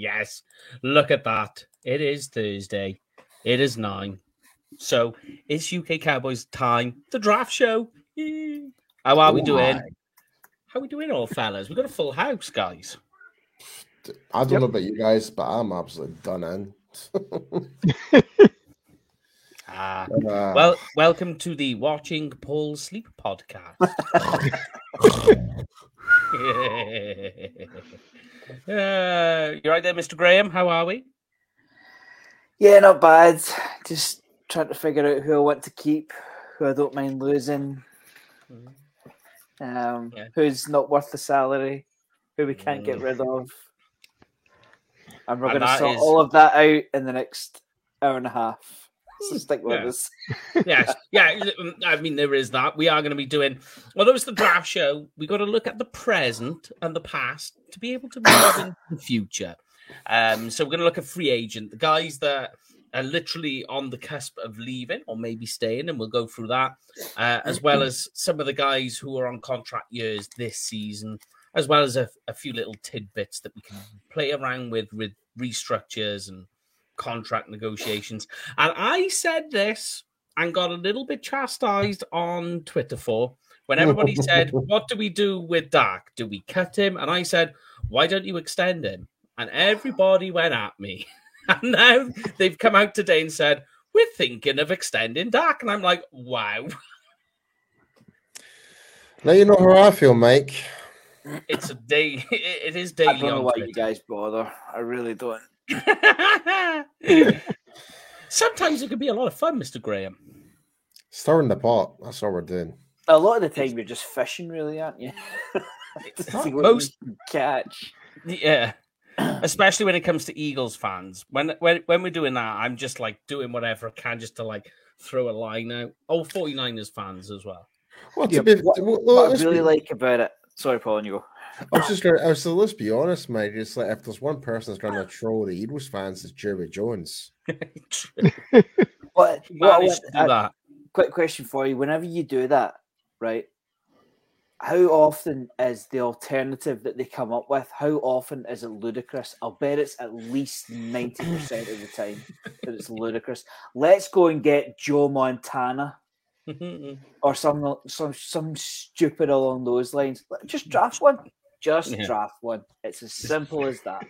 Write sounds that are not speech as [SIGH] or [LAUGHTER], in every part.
yes. Look at that. It is Thursday. It is nine. So it's UK Cowboys time. The draft show. How are we Oh doing? my. How we doing, all fellas? We got a full house, guys. I don't Yep. know about you guys, but I'm absolutely done in. [LAUGHS] Ah, Uh, well, welcome to the Watching Paul Sleep podcast. [LAUGHS] [LAUGHS] uh, you right there, Mr. Graham? How are we? Yeah, not bad. Just trying to figure out who I want to keep, who I don't mind losing, um, Yeah. who's not worth the salary, who we can't get Mm. rid of. And we're going to sort is- all of that out in the next hour and a half. So stick with Yeah. us. [LAUGHS] yes, yeah. um, I mean, there is that. We are going to be doing. Although it's the draft show, we got to look at the present and the past to be able to move into the future. Um, so we're going to look at free agent, the guys that are literally on the cusp of leaving or maybe staying, and we'll go through that, uh, as well as some of the guys who are on contract years this season, as well as a, a few little tidbits that we can play around with with restructures and contract negotiations. And I said this and got a little bit chastised on Twitter for when everybody said, [LAUGHS] What do we do with Dak? Do we cut him? And I said, Why don't you extend him? And everybody went at me. [LAUGHS] And now they've come out today and said, We're thinking of extending Dak. And I'm like, Wow, [LAUGHS] now you know how I feel, Mike. it's a day, it is daily. I don't know on why Twitter. you guys bother. I really don't. Sometimes it can be a lot of fun, Mr. Graham. Stirring the pot. That's all we're doing. A lot of the time, you're just fishing, really, aren't you? [LAUGHS] To not most- catch. Yeah. [CLEARS THROAT] Especially when it comes to Eagles fans. When when when we're doing that, I'm just like doing whatever I can just to like throw a line out. Oh, 49ers fans as well. Well, to Yep. be, What, well, what let's I really be- like about it. Sorry, Paul, and you go. I was just gonna, I was, so let's be honest, mate. It's like if there's one person that's going to troll the Eagles fans, it's Jerry Jones. [LAUGHS] What, what I Managed want- do I- that. quick question for you. Whenever you do that, right? How often is the alternative that they come up with? How often is it ludicrous? I'll bet it's at least 90% of the time that it's ludicrous. Let's go and get Joe Montana [LAUGHS] or some some some stupid along those lines. Just draft one. Just Yeah. draft one. It's as simple as [LAUGHS] that.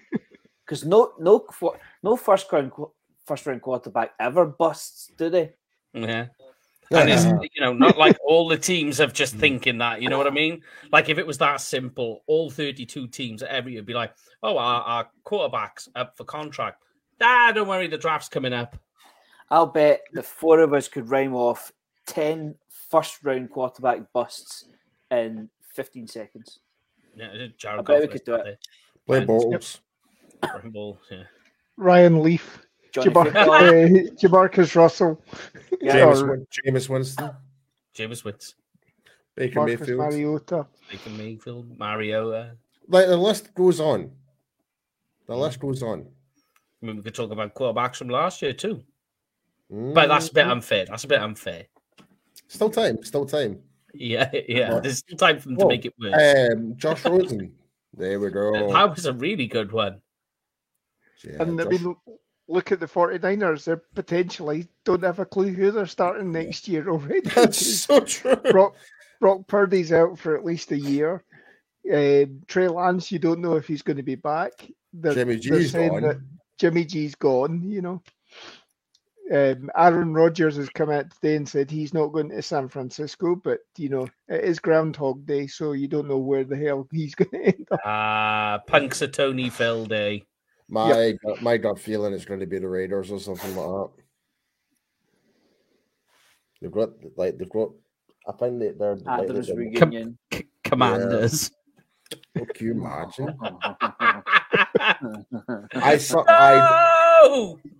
Because no no no first round first round quarterback ever busts, do they? yeah. And it's you know not like [LAUGHS] all the teams have just thinking that you know what I mean. Like if it was that simple, all thirty-two teams every year would be like, "Oh, our, our quarterbacks up for contract." Ah, don't worry, the draft's coming up. I'll bet the four of us could rhyme off 10 first round quarterback busts in 15 seconds. Yeah, Jared I bet we could do it. Play And- balls. Ball, yeah. Ryan Leaf, Johnny Jabar- Football. uh, Jamarcus Russell, Yeah, James, or Win- Jameis Winston, James Witz, Baker Marcus Mayfield. Mariota. Baker Mayfield, Mario. Uh, Like the list goes on. The Mm. list goes on. I mean, we could talk about quarterbacks from last year too, but that's a bit Mm, unfair. That's a bit unfair. still time. Still time. Yeah, [LAUGHS] yeah. What? There's still time for them to Oh, make it worse. Um, Josh Rosen. There we go. [LAUGHS] That was a really good one. Yeah, and I Josh- mean, look at the 49ers. They potentially don't have a clue who they're starting next year [LAUGHS] already. That's so true. Brock, Brock Purdy's out for at least a year. Um, Trey Lance, you don't know if he's going to be back. They're, Jimmy they're G's saying gone. that Jimmy G's gone, you know. Um, Aaron Rodgers has come out today and said he's not going to San Francisco, but you know it is Groundhog Day, so you don't know where the hell he's [LAUGHS] going to end up. Uh Punxsutawney Phil day. My gut, my gut feeling is going to be the Raiders or something like that. They've got like they've got. I find that they're like, Adams they're- reunion. C- commanders. Oh, can you imagine? [LAUGHS] I saw. No! I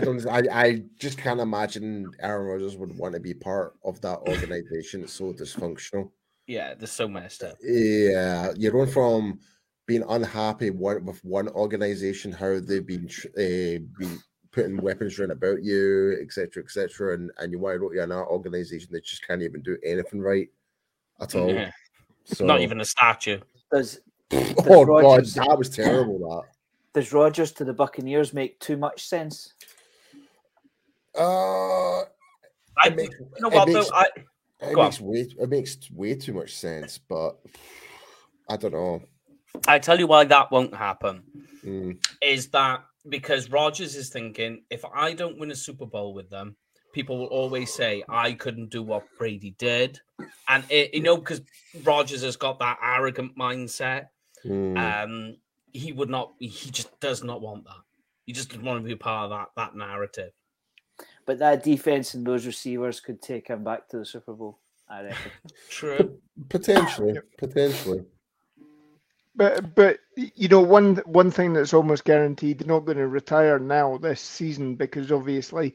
don't. I, I just can't imagine Aaron Rodgers would want to be part of that organization. It's so dysfunctional. Yeah, they're so messed up. Yeah, you're going from being unhappy one, with one organization, how they've been uh, been putting weapons around about you, etc., etc., and and you want to go to another organization that just can't even do anything right at all. Yeah. So, Not even a statue. Does [LAUGHS] Oh god, that was terrible. That does Rodgers to the Buccaneers make too much sense? Uh, I, it makes, you know it what makes, though? I, it go on. makes way it makes way too much sense, but I don't know. I tell you why that won't happen Mm, is that because Rodgers is thinking if I don't win a Super Bowl with them, people will always say I couldn't do what Brady did, and it, you know because Rodgers has got that arrogant mindset. mm. Um, he would not. He just does not want that. He just doesn't want to be a part of that that narrative. But that defense and those receivers could take him back to the Super Bowl. I reckon. [LAUGHS] True. potentially, potentially. But but you know one one thing that's almost guaranteed they're not going to retire now this season because obviously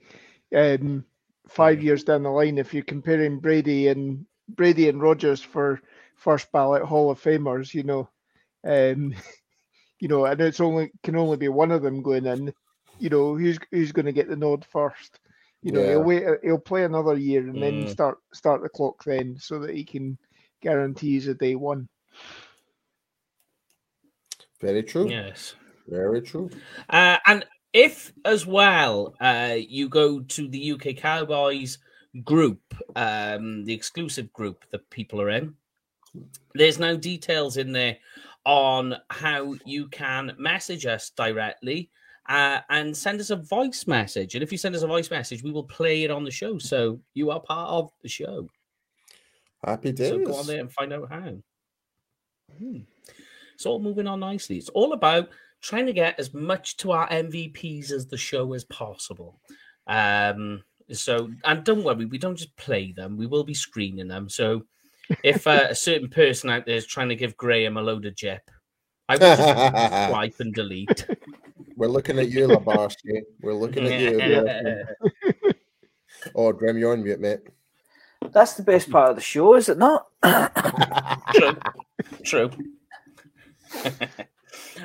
um, five years down the line if you're comparing Brady and Brady and Rodgers for first ballot Hall of Famers you know um, [LAUGHS] you know and it's only can only be one of them going in you know who's who's going to get the nod first you know Yeah. he'll wait he'll play another year and then Mm. start start the clock then so that he can guarantee he's a day one. Very true. yes. Very true. Uh, and if as well uh, you go to the UK Cowboys group, um, the exclusive group that people are in, there's now details in there on how you can message us directly uh, and send us a voice message. And if you send us a voice message, we will play it on the show. So you are part of the show. Happy days. So go on there and find out how. Hmm. It's all moving on nicely. It's all about trying to get as much to our MVPs as the show as possible. Um, so, and don't worry, we don't just play them; we will be screening them. So, if uh, a certain person out there is trying to give Graham a load of jip, I will just [LAUGHS] swipe and delete. We're looking at you, Labarsky. We're looking at you. [LAUGHS] Oh, Graham, you're on mute, mate. That's the best part of the show, is it not? [LAUGHS] True. True.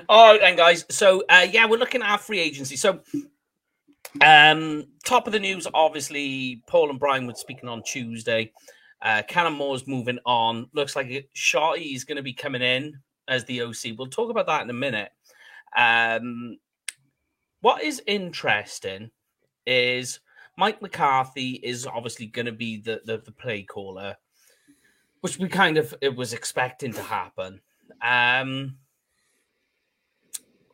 All right, then, guys. So, uh, yeah, we're looking at our free agency. So, um, top of the news, obviously, Paul and Brian were speaking on Tuesday. Uh, Moore's moving on. Looks like Shotty is going to be coming in as the OC. We'll talk about that in a minute. Um, what is interesting is Mike McCarthy is obviously going to be the, the the play caller, which we kind of it was expecting to happen. Um,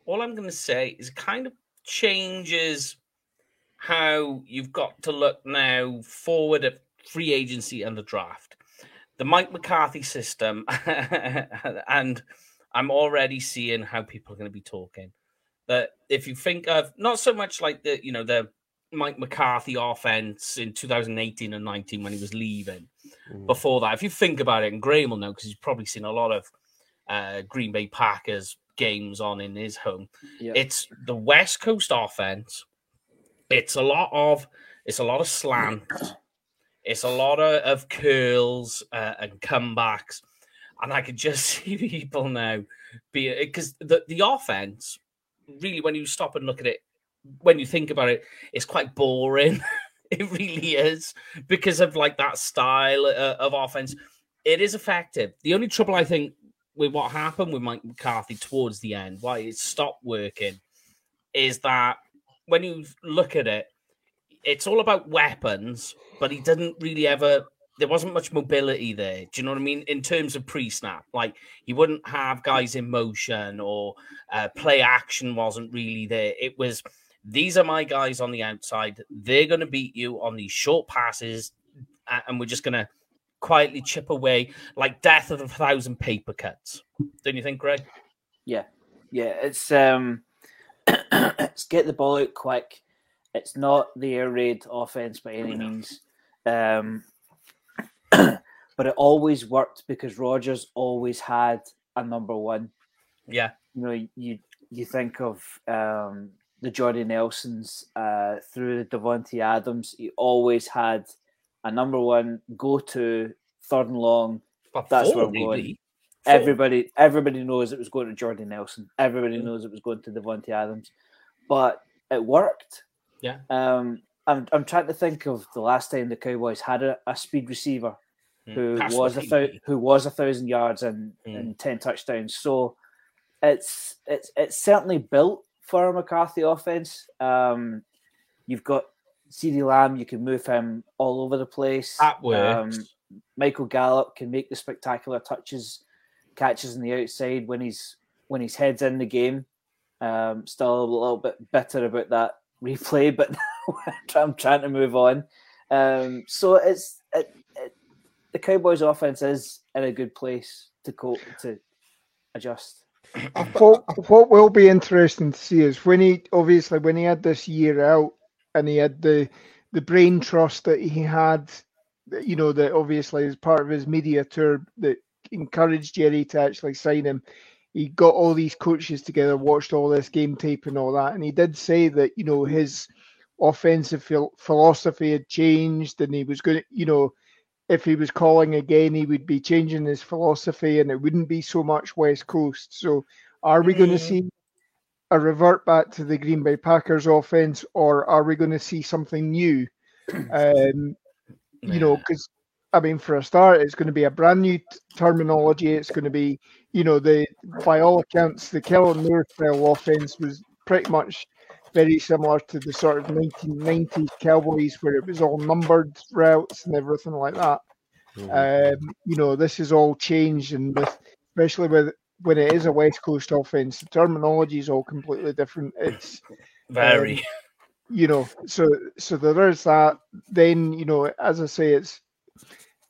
all I'm going to say is it kind of changes how you've got to look now forward at free agency and the draft. The Mike McCarthy system, [LAUGHS] and I'm already seeing how people are going to be talking. That if you think of not so much like the you know the Mike McCarthy offense in 2018 and 19 when he was leaving. Mm. Before that, if you think about it, and Graham will know because he's probably seen a lot of uh, Green Bay Packers games on in his home. Yeah. It's the West Coast offense. It's a lot of it's a lot of slant. It's a lot of, of curls uh, and comebacks, and I could just [LAUGHS] see people now be because the the offense really when you stop and look at it when you think about it it's quite boring. [LAUGHS] It really is because of like that style uh, of offense. It is effective. The only trouble i think with what happened with mike mccarthy towards the end why it stopped working is that when you look at it it's all about weapons but he didn't really ever there wasn't much mobility there. Do you know what I mean? In terms of pre-snap, like he wouldn't have guys in motion or uh, play action wasn't really there. It was these are my guys on the outside. They're going to beat you on these short passes, and we're just going to quietly chip away like death of a thousand paper cuts. Don't you think, Greg? Yeah, yeah. It's um, [CLEARS THROAT] it's get the ball out quick. It's not the air raid offense by any means, um, [CLEARS THROAT] but it always worked because Rodgers always had a number one. Yeah, You know, you you think of um, the Jordy Nelsons uh, through the Davante Adams. He always had a number one go to third and long. but That's where I'm going. Everybody, everybody knows it was going to Jordy Nelson. Everybody knows it was going to Davante Adams, but it worked. Yeah. Um, I'm I'm trying to think of the last time the Cowboys had a, a speed receiver Mm. who was a thou- who was a thousand yards and, Mm. and ten touchdowns. So it's it's it's certainly built for a McCarthy offense. Um, you've got CeeDee Lamb, you can move him all over the place. That works. Um, Michael Gallup can make the spectacular touches, catches on the outside when he's when his head's in the game. Um, still a little bit bitter about that replay, but [LAUGHS] I'm trying to move on. Um, so it's it, it, the Cowboys' offense is in a good place to cope to adjust. what, what will be interesting to see is when he obviously when he had this year out and he had the the brain trust that he had, you know, that obviously as part of his media tour that encouraged Jerry to actually sign him. He got all these coaches together, watched all this game tape and all that, and he did say that you know his offensive phil- philosophy had changed, and he was going to, you know, if he was calling again, he would be changing his philosophy, and it wouldn't be so much West Coast. So, are we going to Mm. see a revert back to the Green Bay Packers offense, or are we going to see something new? [CLEARS THROAT] Um, you know, because I mean, for a start, it's going to be a brand new t- terminology. It's going to be, you know, the by all accounts, the Kellen Moore style offense was pretty much very similar to the sort of 1990s Cowboys, where it was all numbered routes and everything like that. Mhm. Um, you know, this has all changed, and with, especially with when it is a West Coast offense, the terminology is all completely different. It's [LAUGHS] Very. you know so so there is that then you know as i say it's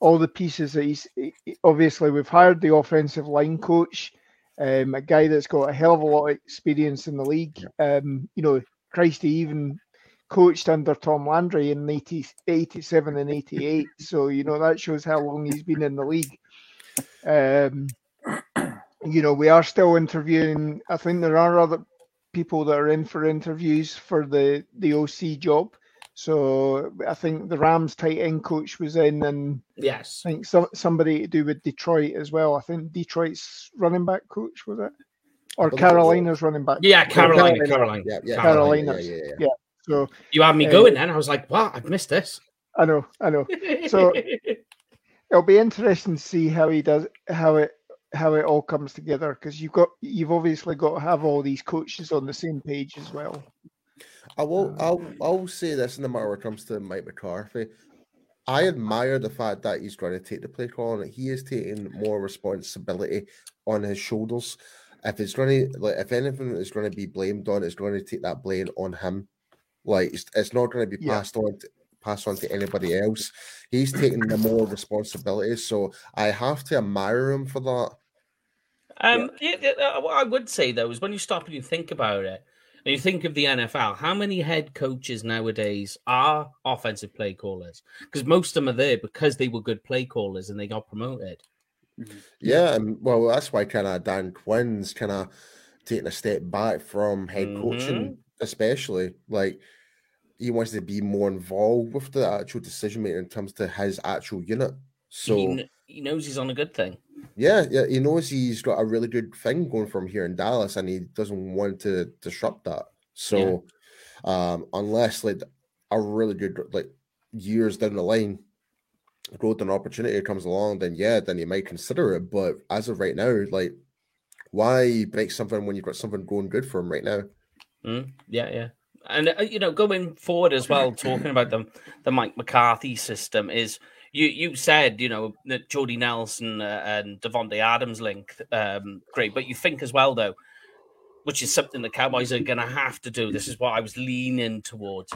all the pieces that he's he- he- obviously we've hired the offensive line coach um, a guy that's got a hell of a lot of experience in the league. Um, you know christ he even coached under tom landry in 80, 87 and 88 [LAUGHS] so you know that shows how long he's been in the league. Um, you know we are still interviewing i think there are other people that are in for interviews for the the OC job. So I think the Rams tight end coach was in, and yes. I think some somebody to do with Detroit as well. I think Detroit's running back coach was it, or believe it. Carolina's running back. Yeah, Carolina, Carolina. Carolina. Yeah, yeah, Carolina. Yeah, yeah, yeah. So You had me Uh, going then. I was like, wow, I've missed this. I know, I know. So- [LAUGHS] It'll be interesting to see how he does how it how it all comes together because you've got you've obviously got to have all these coaches on the same page as well. I will. I'll. I'll say this in the matter when it comes to Mike McCarthy. I admire the fact that he's going to take the play call and he is taking more responsibility on his shoulders. If it's going to, like, if anything is going to be blamed on, it's going to take that blame on him. Like, it's, it's not going to be Yeah. passed on to, passed on to anybody else. He's taking the more responsibility, so I have to admire him for that. Um, yeah. yeah, uh, what I would say though is when you stop and you think about it, and you think of the NFL, how many head coaches nowadays are offensive play callers? Because most of them are there because they were good play callers and they got promoted. Mm-hmm. Yeah, and well, that's why kind of Dan Quinn's kind of taking a step back from head coaching, mm-hmm. especially like he wants to be more involved with the actual decision making in terms to his actual unit. So he, he knows he's on a good thing. yeah, yeah, he knows he's got a really good thing going from here in Dallas, and he doesn't want to disrupt that. So, um, unless like a really good like years down the line, growth and opportunity comes along, then yeah, then you might consider it. But as of right now, like, why break something when you've got something going good for him right now? Mm, yeah, yeah. And uh, you know, going forward as well, talking about the the Mike McCarthy system is you you said you know that Jordy Nelson uh, and Davante Adams link um, great, but you think as well though, which is something the Cowboys are going to have to do. This is what I was leaning towards: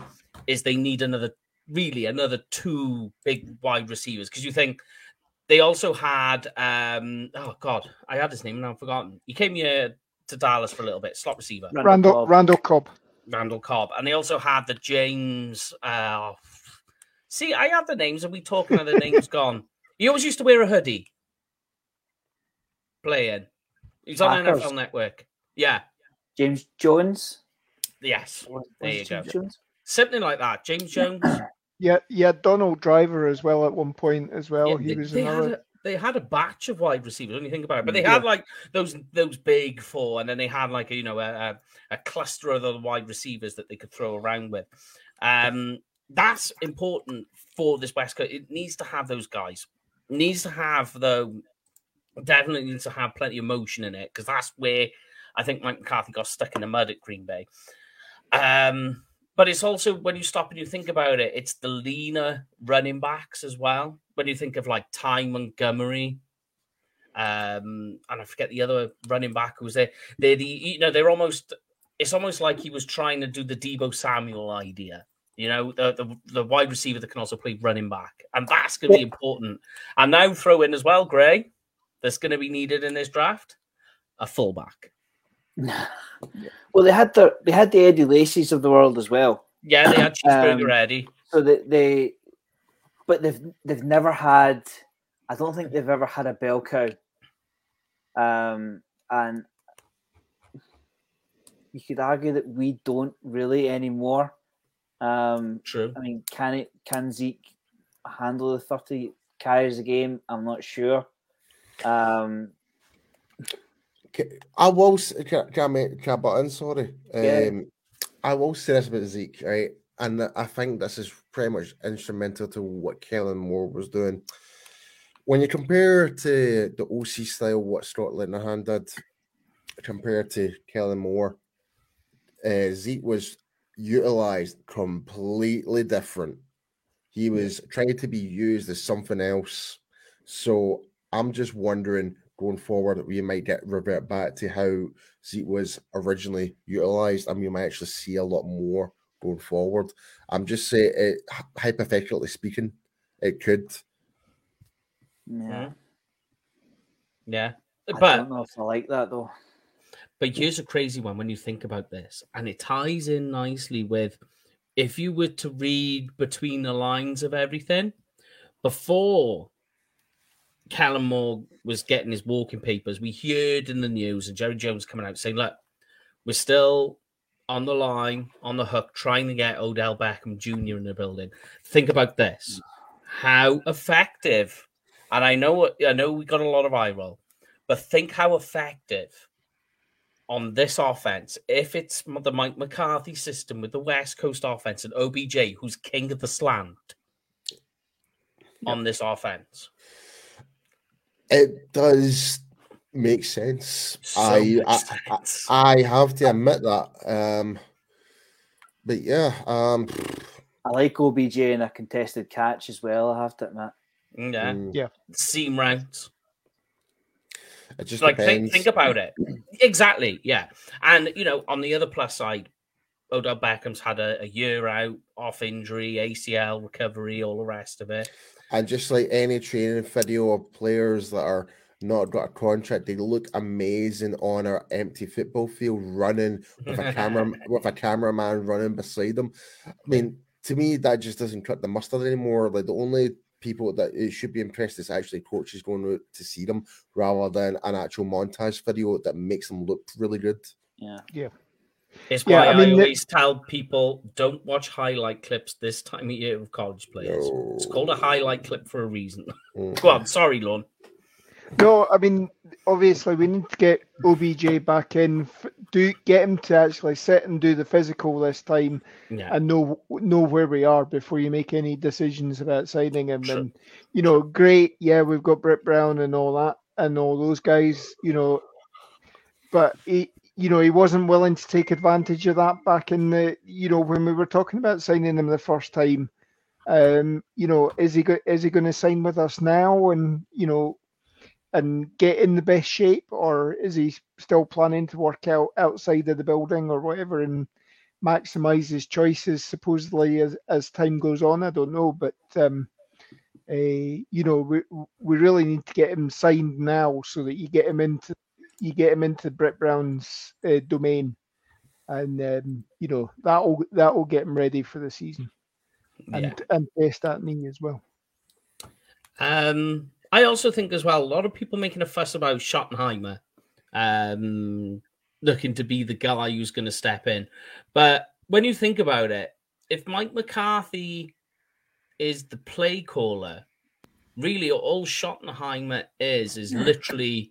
is they need another really another two big wide receivers because you think they also had um oh god I had his name and I've forgotten. He came here to Dallas for a little bit, slot receiver. Randall Cobb. Randall Cobb. Randall Cobb, and they also had the James. Uh, see, I have the names, and we talking, and the names gone. He always used to wear a hoodie. Playing, he's on Packers. NFL Network. Yeah, James Jones. yes, There you it go. Jones? something like that. James Jones. Yeah, yeah, Donald Driver as well at one point as well. Yeah, he they, was they had a, they had a batch of wide receivers. When you think about it, but they Yeah. had like those those big four, and then they had like a, you know a, a, a cluster of the wide receivers that they could throw around with. Um, that's important for this West Coast. It needs to have those guys. It needs to have though. Definitely needs to have plenty of motion in it because that's where I think Mike McCarthy got stuck in the mud at Green Bay. Um, but it's also when you stop and you think about it, it's the leaner running backs as well. When you think of like Ty Montgomery, um, and I forget the other running back who was there. They're the you know they're almost. It's almost like he was trying to do the Deebo Samuel idea. You know, the, the, the wide receiver that can also play running back, and that's going to be important. And now throw in as well, Gray. That's going to be needed in this draft a fullback. [LAUGHS] well, they had the they had the Eddie Lacy's of the world as well. Yeah, they had cheeseburger Um, Eddie. So they, they, but they've they've never had. I don't think they've ever had a bell cow. Um, and you could argue that we don't really anymore. Um, True. I mean, can it can Zeke handle the thirty carries a game? I'm not sure. Um, I will. s- Can, can I make can I butt in? Sorry. Yeah. Um, I will say this about Zeke, right? And I think this is pretty much instrumental to what Kellen Moore was doing. When you compare to the OC style, what Scott Linehan did, compared to Kellen Moore, uh, Zeke was utilized completely different. He was trying to be used as something else. So I'm just wondering going forward that we might get revert back to how Zeke was originally utilized, and we might actually see a lot more going forward. I'm just saying, it, uh, hypothetically speaking, it could. yeah, hmm. Yeah. I But don't know if I like that though. But here's a crazy one when you think about this, and it ties in nicely with if you were to read between the lines of everything before Kellen Moore was getting his walking papers, we heard in the news and Jerry Jones coming out saying, Look, we're still on the line, on the hook, trying to get Odell Beckham Jr. in the building. Think about this. How effective, and I know I know we got a lot of eye roll, but think how effective on this offense, if it's the Mike McCarthy system with the West Coast offense and OBJ, who's king of the slant on this offense. It does make sense. So I, much I, I sense. I have to admit that. Um, but yeah, um, I like OBJ in a contested catch as well. I have to admit. yeah, mm, seam routes. It just like think, depends. think about it. Exactly, yeah. And you know, on the other plus side, Odell Beckham's had a, a year out off injury, ACL recovery, all the rest of it. And just like any training video of players that are not got a contract, they look amazing on our empty football field, running with a camera [LAUGHS] with a cameraman running beside them. I mean, to me, that just doesn't cut the mustard anymore. Like the only people that it should be impressed is actually coaches going out to see them rather than an actual montage video that makes them look really good. Yeah. Yeah. It's why I I, mean, the- always tell people don't watch highlight clips this time of year of college players. It's called a highlight clip for a reason. [LAUGHS] Mm. Go on, sorry, Lon. No, I mean, obviously, we need to get OBJ back in. Do get him to actually sit and do the physical this time, Yeah, and know know where we are before you make any decisions about signing him. Sure. And you know, great, yeah, we've got Britt Brown and all that, and all those guys, you know, but he, you know, he wasn't willing to take advantage of that back in the, you know, when we were talking about signing him the first time. Um, you know, is he go- is he going to sign with us now? And you know, and get in the best shape, or is he still planning to work out outside of the building or whatever and maximize his choices supposedly as, as time goes on? I don't know, but um, uh, you know, we we really need to get him signed now so that you get him into you get him into Brett Brown's uh, domain, and um, you know that'll that'll get him ready for the season and yeah. and test that knee as well. Um, I also think as well, a lot of people making a fuss about Schottenheimer, um, looking to be the guy who's going to step in. But when you think about it, if Mike McCarthy is the play caller, really all Schottenheimer is is literally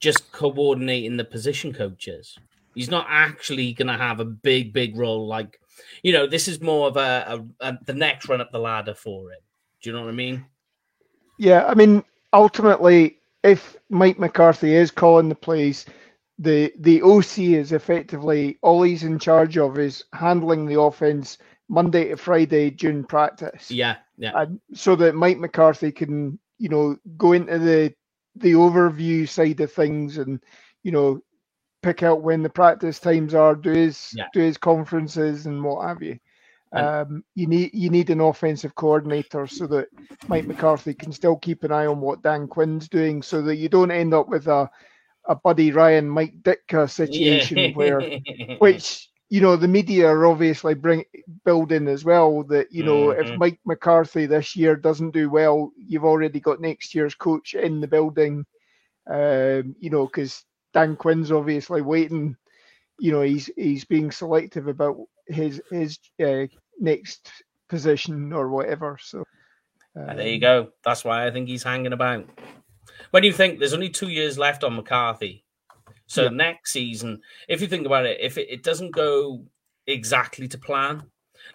just coordinating the position coaches. He's not actually going to have a big, big role. Like, you know, this is more of a, a, a the next run up the ladder for him. Do you know what I mean? Yeah, I mean, ultimately, if Mike McCarthy is calling the plays, the the OC is effectively all he's in charge of is handling the offense Monday to Friday during practice. Yeah, yeah. And so that Mike McCarthy can, you know, go into the the overview side of things and, you know, pick out when the practice times are, do his Yeah. do his conferences and what have you. Um, you need you need an offensive coordinator so that Mike McCarthy can still keep an eye on what Dan Quinn's doing, so that you don't end up with a a Buddy Ryan Mike Ditka situation where [LAUGHS] which you know the media are obviously bring building as well that you know Mhm. if Mike McCarthy this year doesn't do well, you've already got next year's coach in the building. Um, you know because Dan Quinn's obviously waiting. You know he's he's being selective about his his uh, next position or whatever. So And there you um, go. That's why I think he's hanging about. When you think there's only two years left on McCarthy, so Yeah. next season, if you think about it, if it, it doesn't go exactly to plan,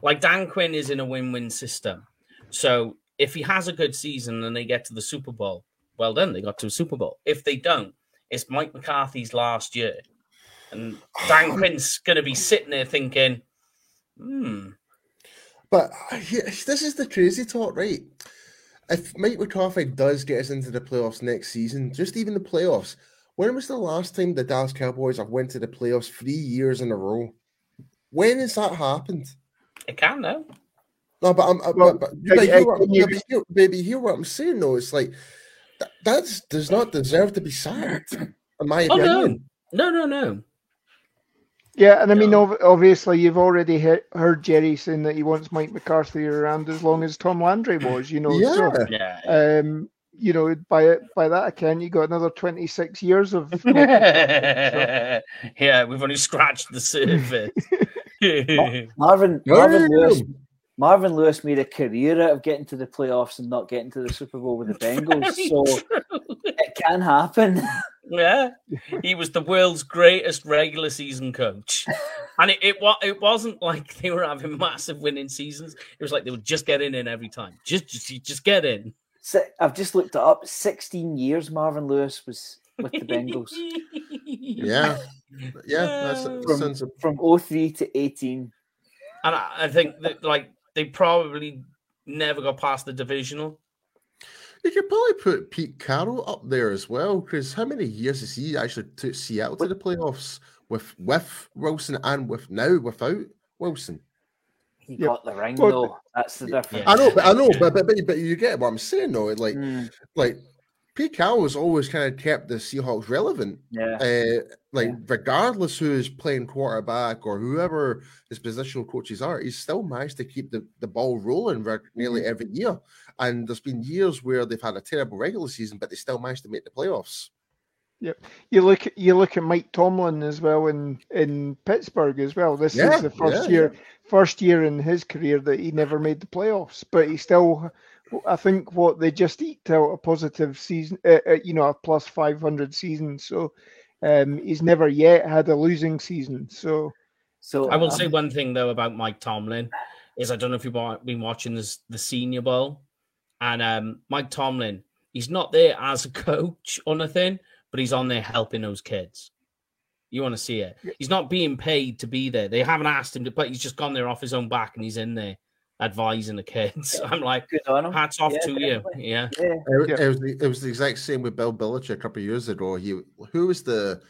like Dan Quinn is in a win-win system. So if he has a good season and they get to the Super Bowl, well done, they got to a Super Bowl. If they don't, it's Mike McCarthy's last year, and Dan [SIGHS] Quinn's going to be sitting there thinking, "Hmm, But uh, this is the crazy talk, right? If Mike McCarthy does get us into the playoffs next season, just even the playoffs, when was the last time the Dallas Cowboys have went to the playoffs three years in a row? When has that happened? it can though." No, but I'm, uh, Well, but, but, but I- hear what, can you- but hear, baby, hear what I'm saying though. It's like that that's, does not deserve to be sacked, in my Oh opinion. no, no, no, no. Yeah, and I mean, No. ob- obviously, you've already he- heard Jerry saying that he wants Mike McCarthy around as long as Tom Landry was. You know, so Yeah, Yeah. um, you know, by by that account, you got another twenty six years of. [LAUGHS] [LAUGHS] yeah, we've only scratched the surface. [LAUGHS] Marvin Marvin Lewis Marvin Lewis made a career out of getting to the playoffs and not getting to the Super Bowl with the Bengals, so it can happen. Yeah, he was the world's greatest regular season coach, [LAUGHS] and it it, wa- it wasn't like they were having massive winning seasons. It was like they were just getting in every time. Just just, just get in. Si- I've just looked it up. Sixteen years Marvin Lewis was with the Bengals [LAUGHS] yeah, yeah. That's that From- sounds a- from 03 to 18. and I, I think that like they probably never got past the divisional. You could probably put Pete Carroll up there as well, because how many years has he actually took Seattle to the playoffs with with Wilson and with now without Wilson? He Yep. got the ring Well, though. That's the difference. I know, but I know, but but, but, but you get what I'm saying though. Like Mm, like Pete Carroll has always kind of kept the Seahawks relevant. yeah. Uh, like Yeah. regardless who's playing quarterback or whoever his positional coaches are, he's still managed to keep the, the ball rolling reg- nearly every year. And there's been years where they've had a terrible regular season, but they still managed to make the playoffs. Yep. You look at you look at Mike Tomlin as well in in Pittsburgh as well. This Yeah, is the first yeah, year first year in his career that he never made the playoffs, but he still. I think what they just eked out a positive season, uh, uh, you know, a plus five hundred season. So um, he's never yet had a losing season. So So I will um, say one thing though about Mike Tomlin is I don't know if you've been watching this the Senior Bowl, and um, Mike Tomlin he's not there as a [LAUGHS] coach or nothing, but he's on there helping those kids. You want to see it? He's not being paid to be there. They haven't asked him to, but he's just gone there off his own back, and he's in there advising the kids. [LAUGHS] I'm like, good on hats off Yeah, to you. definitely. Yeah, Yeah. It, Yeah. it was the, it was the exact same with Bill Belichick a couple of years ago. He who was the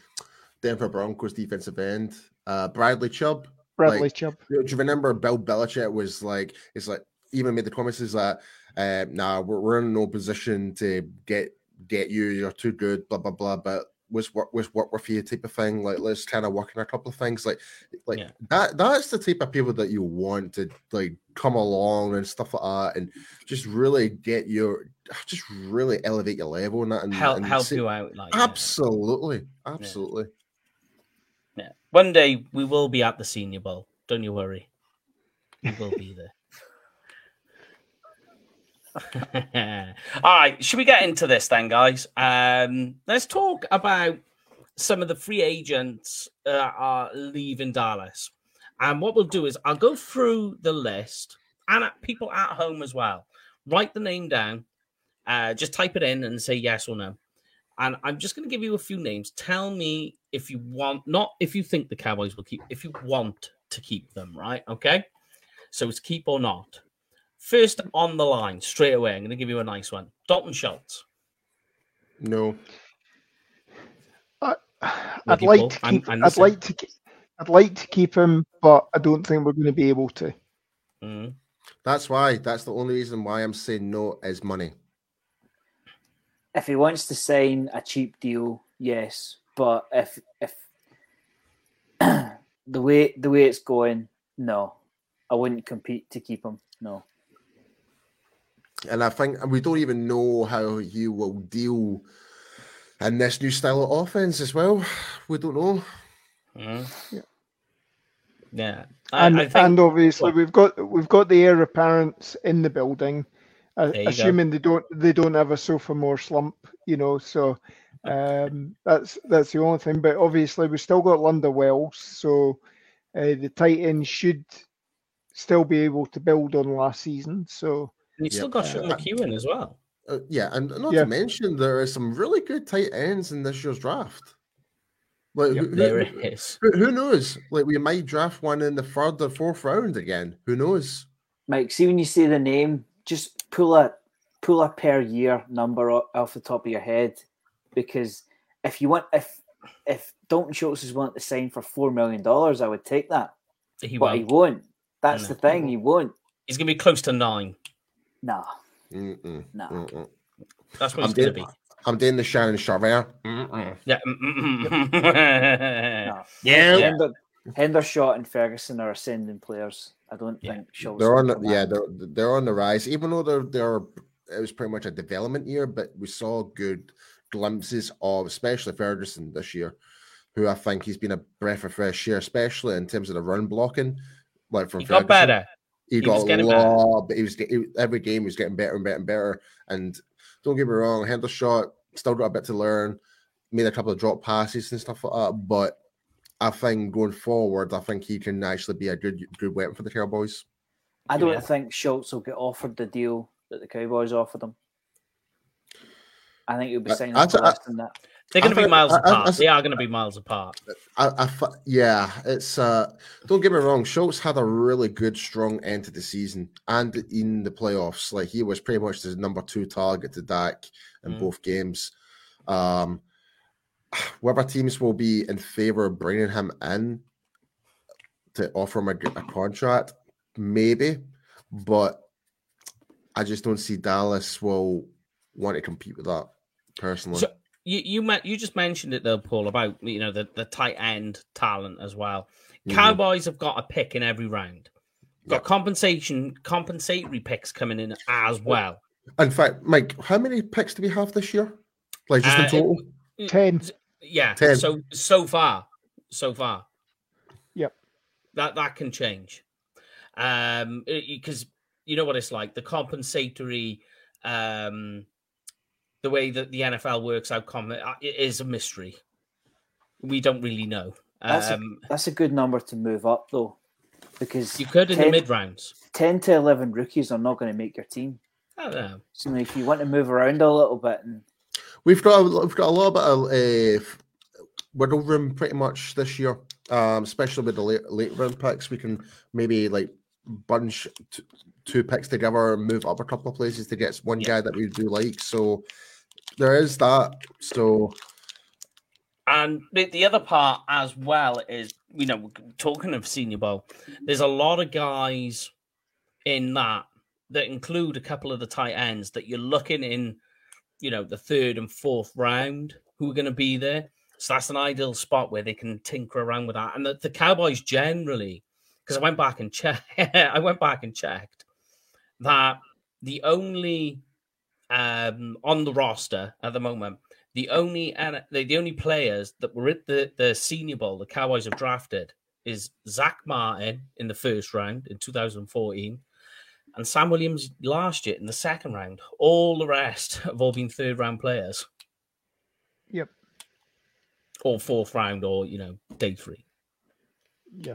Denver Broncos defensive end? Uh, Bradley Chubb. Bradley Like, Chubb. Do you remember Bill Belichick was like, it's like even made the comments is that, uh, nah, we're, we're in no position to get get you. You're too good. Blah blah blah. But was work was work with you type of thing. Like let's kind of work on a couple of things. Like like Yeah. that. That's the type of people that you want to like come along and stuff like that, and just really get your just really elevate your level and that and help and help see- you out. Like yeah. Absolutely, absolutely. Yeah. One day we will be at the Senior Bowl. Don't you worry. We will be there. [LAUGHS] All right, should we get into this then, guys? Um, let's talk about some of the free agents that are leaving Dallas. And what we'll do is I'll go through the list and at people at home as well. Write the name down. Uh, just type it in and say yes or no. And I'm just going to give you a few names. Tell me if you want, not if you think the Cowboys will keep, if you want to keep them, right? Okay. So it's keep or not. First on the line, straight away, I'm going to give you a nice one. Dalton Schultz. No. I'd like Paul, to I'm- keep. I'm I'd like to. ke- I'd like to keep him, but I don't think we're going to be able to. Mm. That's why. That's the only reason why I'm saying no is money. If he wants to sign a cheap deal, yes. But if if [CLEARS THROAT] the way the way it's going, no, I wouldn't compete to keep him. No. And I think we don't even know how he will deal in this new style of offense as well. We don't know. Mm. Yeah. Yeah. I, and I think, and obviously well- we've got we've got the heir apparents in the building, uh, There you go. assuming they don't they don't have a sophomore slump, you know. So um, that's that's the only thing. But obviously we've still got London Wells, so uh, the Titans should still be able to build on last season. So and you still got Sean McKeon as well. Uh, yeah, and not Yeah. to mention there are some really good tight ends in this year's draft. Like Yep, who, there who, it is. who- who knows? Like we might draft one in the third or fourth round again. Who knows? Mike, see when you say the name, just pull a pull a per year number off the top of your head, because if you want if if Dalton Schultz is willing to sign for four million dollars, I would take that, He but he won't. won't. That's the thing, he won't. He's going to be close to nine. Nah, Mm-mm, nah. mm-mm. That's what I'm he's going to doing, be. I'm doing the Shannon Sharvey. Mm-mm. Yeah. mm-mm. nah. [LAUGHS] Yeah, Hender, Hendershot and Ferguson are ascending players. I don't Yeah. think Schultz. they're on. The, yeah, they're they're on the rise. Even though they're they're it was pretty much a development year, but we saw good glimpses of especially Ferguson this year, who I think he's been a breath of fresh air, especially in terms of the run blocking. Like from He got Ferguson. better. He, He got was a getting better. lot, but he was he- every game he was getting better and better and better. And don't get me wrong, Hendershot still got a bit to learn. Made a couple of drop passes and stuff like that, but I think going forward, I think he can actually be a good good weapon for the Cowboys. I don't Yeah. think Schultz will get offered the deal that the Cowboys offered him. I think he'll be I- signing I- I- less than that. They're going to be miles I- I- apart. I- they are going to be miles apart. I, I yeah, it's uh don't get me wrong, Schultz had a really good strong end to the season and in the playoffs. Like he was pretty much the number two target to Dak in Mm. both games. Um whether teams will be in favor of bringing him in to offer him a, a contract, maybe, but I just don't see Dallas will want to compete with that personally. So- You you you just mentioned it though, Paul, about you know the, the tight end talent as well. Mhm. Cowboys have got a pick in every round. Got Yep. compensation compensatory picks coming in as well. In fact, Mike, how many picks do we have this year? Like just Uh, in total? ten. Yeah. Ten. So so far, so far. Yep. That that can change, um, because you know what it's like. The compensatory, um, the way that the NFL works out, com- uh, it is a mystery. We don't really know. That's a- Um, That's a good number to move up though, because you could in the mid rounds. ten to eleven rookies are not going to make your team. I don't know. So if you want to move around a little bit, and We've got a, we've got a little bit of uh, wiggle room pretty much this year, um, especially with the late, late round picks. We can maybe like bunch t- two picks together and move up a couple of places to get one Yeah. guy that we do like. So there is that. So And the, the other part as well is, you know, talking of Senior Bowl, there's a lot of guys in that that include a couple of the tight ends that you're looking in, you know, the third and fourth round who are going to be there. So that's an ideal spot where they can tinker around with that. And the, the Cowboys generally, because I went back and checked, [LAUGHS] I went back and checked that the only um, on the roster at the moment the only and the, the only players that were at the, the senior bowl the cowboys have drafted is zach martin in the first round in 2014 and sam williams last year in the second round all the rest [LAUGHS] have all been third round players Yep. or fourth round or you know day three Yeah.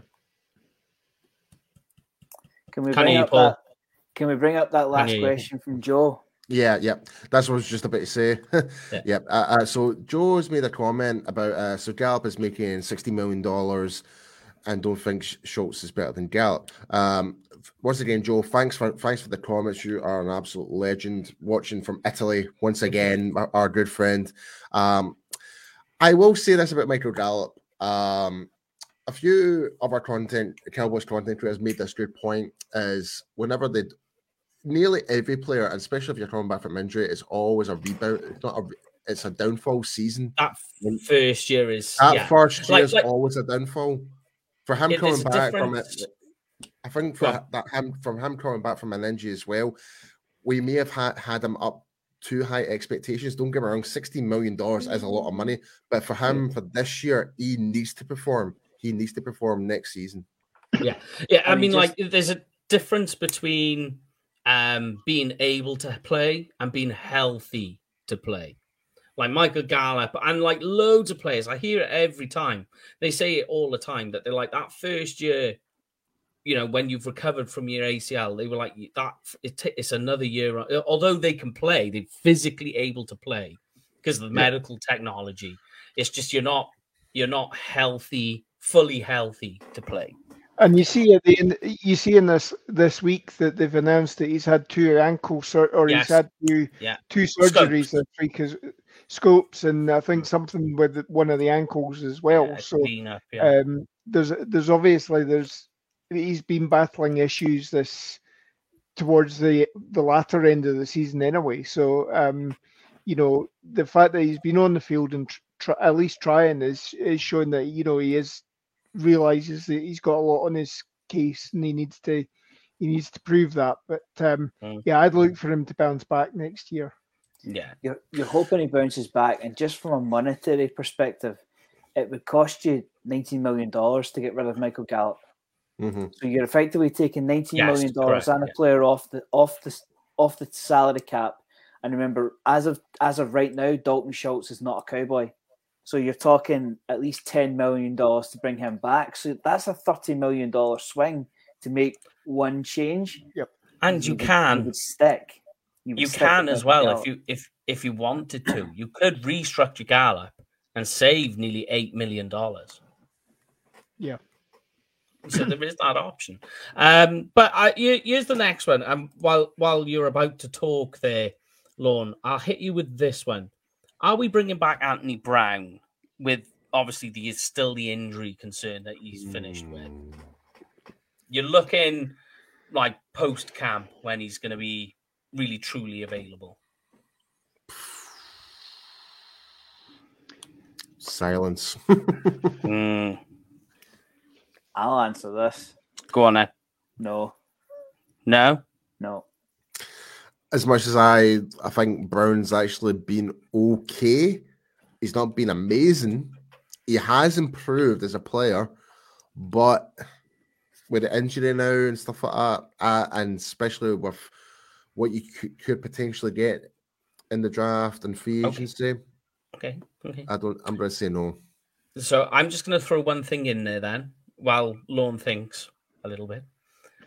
can we Can bring up Paul? that? Can we bring up that last question from Joe? Yeah, yeah. That's what I was just about to say. [LAUGHS] Yeah. yeah. Uh, uh, so Joe's made a comment about uh, so Gallup is making sixty million dollars, and don't think Schultz is better than Gallup. Um, once again, Joe, thanks for thanks for the comments. You are an absolute legend. Watching from Italy once again, our, our good friend. Um, I will say this about Michael Gallup. Um, a few of our content, Cowboys content creators made this good point: is whenever they nearly every player, and especially if you're coming back from injury, it's always a rebound. It's not a. It's a downfall season. That first year is That yeah. first year Like- is like- always a downfall. For him It- coming back from it, I think for that him from him coming back from an injury as well, we may have had had him up too high expectations. Don't get me wrong, sixteen million dollars is a lot of money, but for him for this year, he needs to perform. He needs to perform next season. Yeah, yeah. I mean, just- like, there's a difference between um being able to play and being healthy to play. Like Michael Gallup and like loads of players, I hear it every time. They say it all the time that they're like that first year, you know, when you've recovered from your ACL, they were like that. It it's another year. Although they can play, they're physically able to play because of the medical technology. It's just you're not you're not healthy, fully healthy to play. And you see at the end, you see in this this week that they've announced that he's had two ankle sur- or Yes. he's had two Yeah. two surgeries this week, scopes and I think something with one of the ankles as well. Yeah, so up, yeah. um, there's there's obviously there's he's been battling issues this towards the the latter end of the season anyway. So um, you know the fact that he's been on the field and tr- tr- at least trying is is showing that you know he is realizes that he's got a lot on his case and he needs to he needs to prove that. But um, Mm. yeah, I'd look for him to bounce back next year. yeah. You're, you're hoping he bounces back, and just from a monetary perspective, it would cost you $19 million to get rid of Michael Gallup. Mhm. So you're effectively taking nineteen Yes, million dollars and a yeah. player off the off the off the salary cap. And remember, as of as of right now, Dalton Schultz is not a cowboy. So you're talking at least ten million dollars to bring him back. So that's a thirty million dollar swing to make one change. Yep. And you would- you can would stick. would you stick can as well Gallup. if you if if you wanted to. You could restructure Gallup and save nearly eight million dollars. Yeah. So there is that option. Um, but I, here- here's the next one. Um, while while you're about to talk there, Lorne, I'll hit you with this one. Are we bringing back Anthony Brown with obviously the still the injury concern that he's finished with? You're looking like post camp when he's going to be really truly available. Silence. [LAUGHS] Mm, I'll answer this. go on then. No, No. no. As much as I I think Brown's actually been okay. He's not been amazing. He has improved as a player, but with the injury now and stuff like that, uh, and especially with what you could, could potentially get in the draft and free Okay. agency, Okay. Okay. I don't. I'm going to say no. So I'm just going to throw one thing in there then, while Lorne thinks a little bit.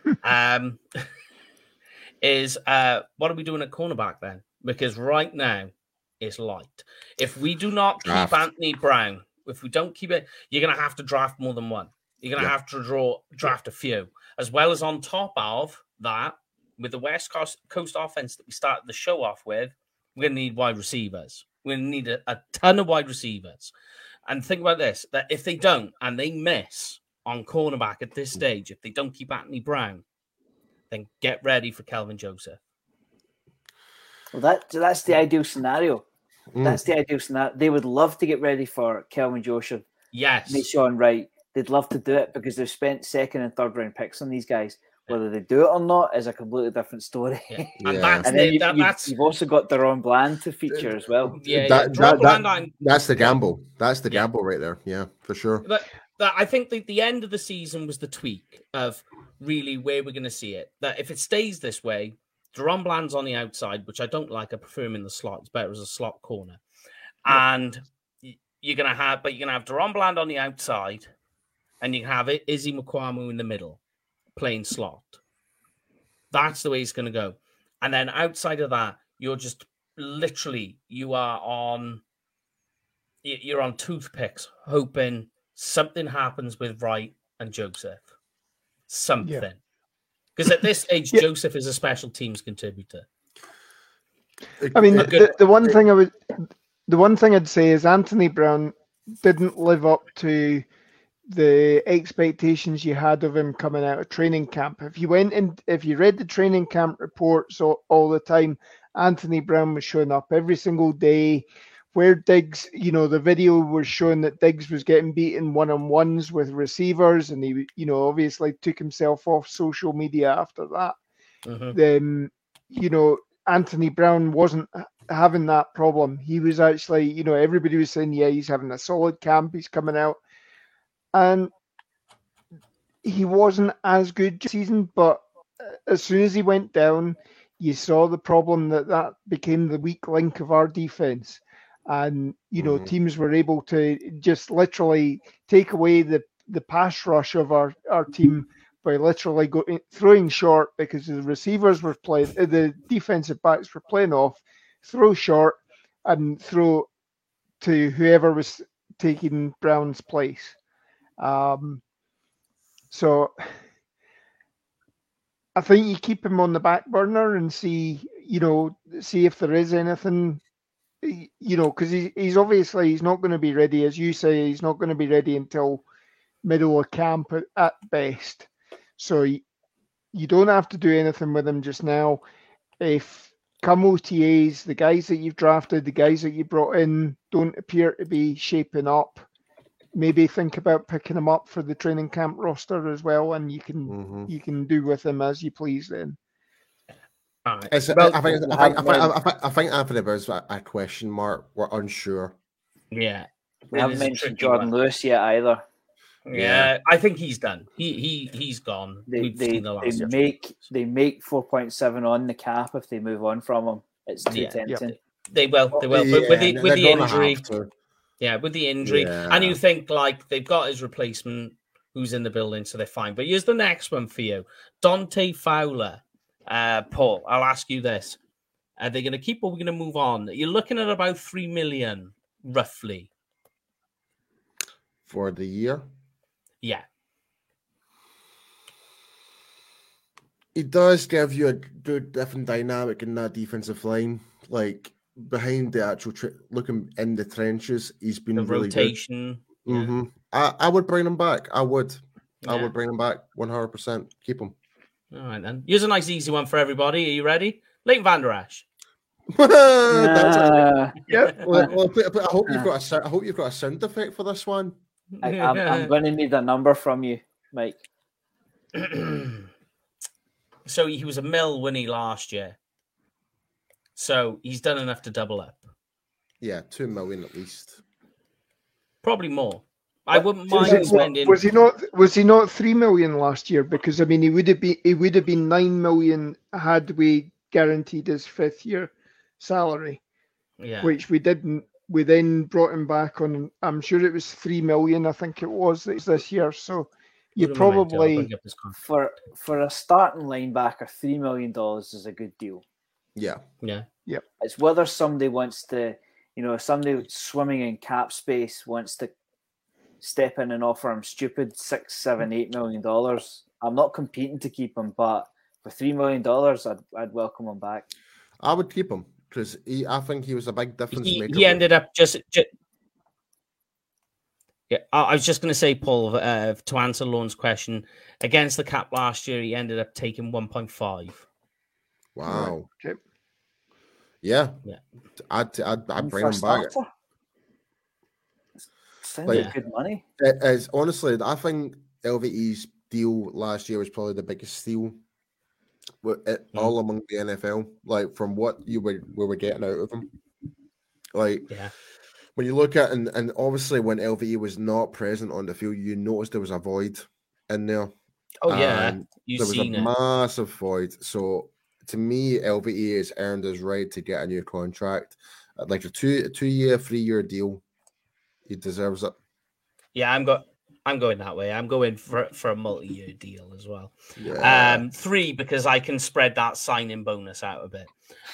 [LAUGHS] um, [LAUGHS] is uh, what are we doing at cornerback then? Because right now it's light. If we do not keep Anthony Brown, if we don't keep it, you're going to have to draft more than one. You're going to Yeah. have to draw draft a few, as well as on top of that, with the West Coast, Coast offense that we started the show off with, we're going to need wide receivers. We're going to need a, a ton of wide receivers. And think about this: that if they don't and they miss on cornerback at this stage, if they don't keep Anthony Brown, then get ready for Kelvin Joseph. Well, that that's the ideal scenario. Mm. That's the ideal scenario. They would love to get ready for Kelvin Joseph, Yes, Nahshon Wright. They'd love to do it because they've spent second and third round picks on these guys. Whether they do it or not is a completely different story. yeah. [LAUGHS] Yeah. and that's and then you've, that, you've, you've also got DaRon Bland to feature as well. yeah. yeah. That- Drop that- that- on- That's the gamble. That's the Yeah. gamble right there. Yeah, for sure. that, that I think the, the end of the season was the tweak of really where we're going to see it. That if it stays this way, DaRon Bland's on the outside, which I don't like. I prefer him in the slot. It's better as a slot corner. And you're going to have, but you're going to have DaRon Bland on the outside, and you have it Izzy Mukuamu in the middle, playing slot. That's the way it's going to go. And then outside of that, you're just literally you are on you're on toothpicks hoping something happens with Wright and Joseph. Something. Because at this age, [LAUGHS] Yeah. Joseph is a special teams contributor. I mean, the, good- the, the one thing I would, the one thing I'd say is Anthony Brown didn't live up to the expectations you had of him coming out of training camp. If you went and if you read the training camp reports all, all the time, Anthony Brown was showing up every single day. Where Diggs, you know, the video was showing that Diggs was getting beaten one on ones with receivers, and he, you know, obviously took himself off social media after that Mhm. then you know Anthony Brown wasn't having that problem. He was actually, you know, everybody was saying, yeah, he's having a solid camp. He's coming out, and he wasn't as good this season. But uh, as soon as he went down, you saw the problem that that became the weak link of our defense. And you know, Mhm. teams were able to just literally take away the the pass rush of our our team by literally going throwing short because the receivers were playing, uh, the defensive backs were playing off, throw short, and throw to whoever was taking Brown's place. Um, so I think you keep him on the back burner and see, you know, see if there is anything, you know, because he, he's obviously he's not going to be ready, as you say, he's not going to be ready until middle of camp at, at best. So you, you don't have to do anything with him just now. If come OTAs, the guys that you've drafted, the guys that you brought in don't appear to be shaping up, maybe think about picking them up for the training camp roster as well, and you can Mhm. you can do with them as you please. Then All right. It's, Well, I, think, I, think, I, think, I, think, I think Anthony Brown's a, a question mark. We're unsure. Yeah. We haven't mentioned tricky Jordan one. Lewis yet either. Yeah, I think he's done. He he he's gone. They We've they, seen the they last few make they make four point seven on the cap if they move on from him. It's too Yeah. tempting. They will. They will. but with the with the injury, yeah, with the injury, and you think like they've got his replacement who's in the building, so they're fine. But here's the next one for you, Dante Fowler. Uh, Paul, I'll ask you this: Are they going to keep, or are we going to move on? You're looking at about three million, roughly. for the year. Yeah, It does give you a good different dynamic in that defensive line. Like behind the actual tr- looking in the trenches, he's been the really good. rotation. yeah. I, I would bring him back. I would. I would bring him back 100%. Keep him. All right then. Here's a nice, easy one for everybody. Are you ready? Leighton Vander Esch. That's [LAUGHS] a- Uh, yeah, well, well, but- but I hope you've got a hope you've got a sound effect for this one. I, I'm, I'm [LAUGHS] going to need a number from you, Mike. [CLEARS THROAT] so he was a mill when he last year. So he's done enough to double up. Yeah, two million at least. Probably more. I wouldn't was, mind spending. was he not was he not three million last year? Because I mean, he would have been he would have been nine million had we guaranteed his fifth year salary. yeah. which we didn't. We then brought him back on. I'm sure it was three million. I think it was this this year. So you Put him a memento, I'll probably bring up his contract. For for a starting linebacker, three million dollars is a good deal. Yeah, yeah. Yeah. It's whether somebody wants to, you know, somebody swimming in cap space wants to step in and offer him stupid six, seven, eight million dollars. I'm not competing to keep him, but for three million dollars, I'd I'd welcome him back. I would keep him because I think he was a big difference He, maker. he ended up just, ju- Yeah, I I was just going to say, Paul, uh, to answer Lorne's question, against the cap last year, he ended up taking 1.5. Wow. Okay. Yeah. Yeah. I'd, I'd, I'd bring him back. starter, Sounds Like- like good money. It is honestly, I think LVE's deal last year was probably the biggest steal it- Mm. all among the NFL. Like from what you were we were getting out of him. Like Yeah. when you look at and, and obviously when LVE was not present on the field, you noticed there was a void in there. Oh, yeah. And You've there was seen a it. massive void. So to me, LVE has earned his right to get a new contract, Uh, like a two a two year, three year deal. He deserves it. Yeah, I'm got. I'm going that way. I'm going for for a multi-year deal as well. Yeah. Um, three because I can spread that signing bonus out a bit.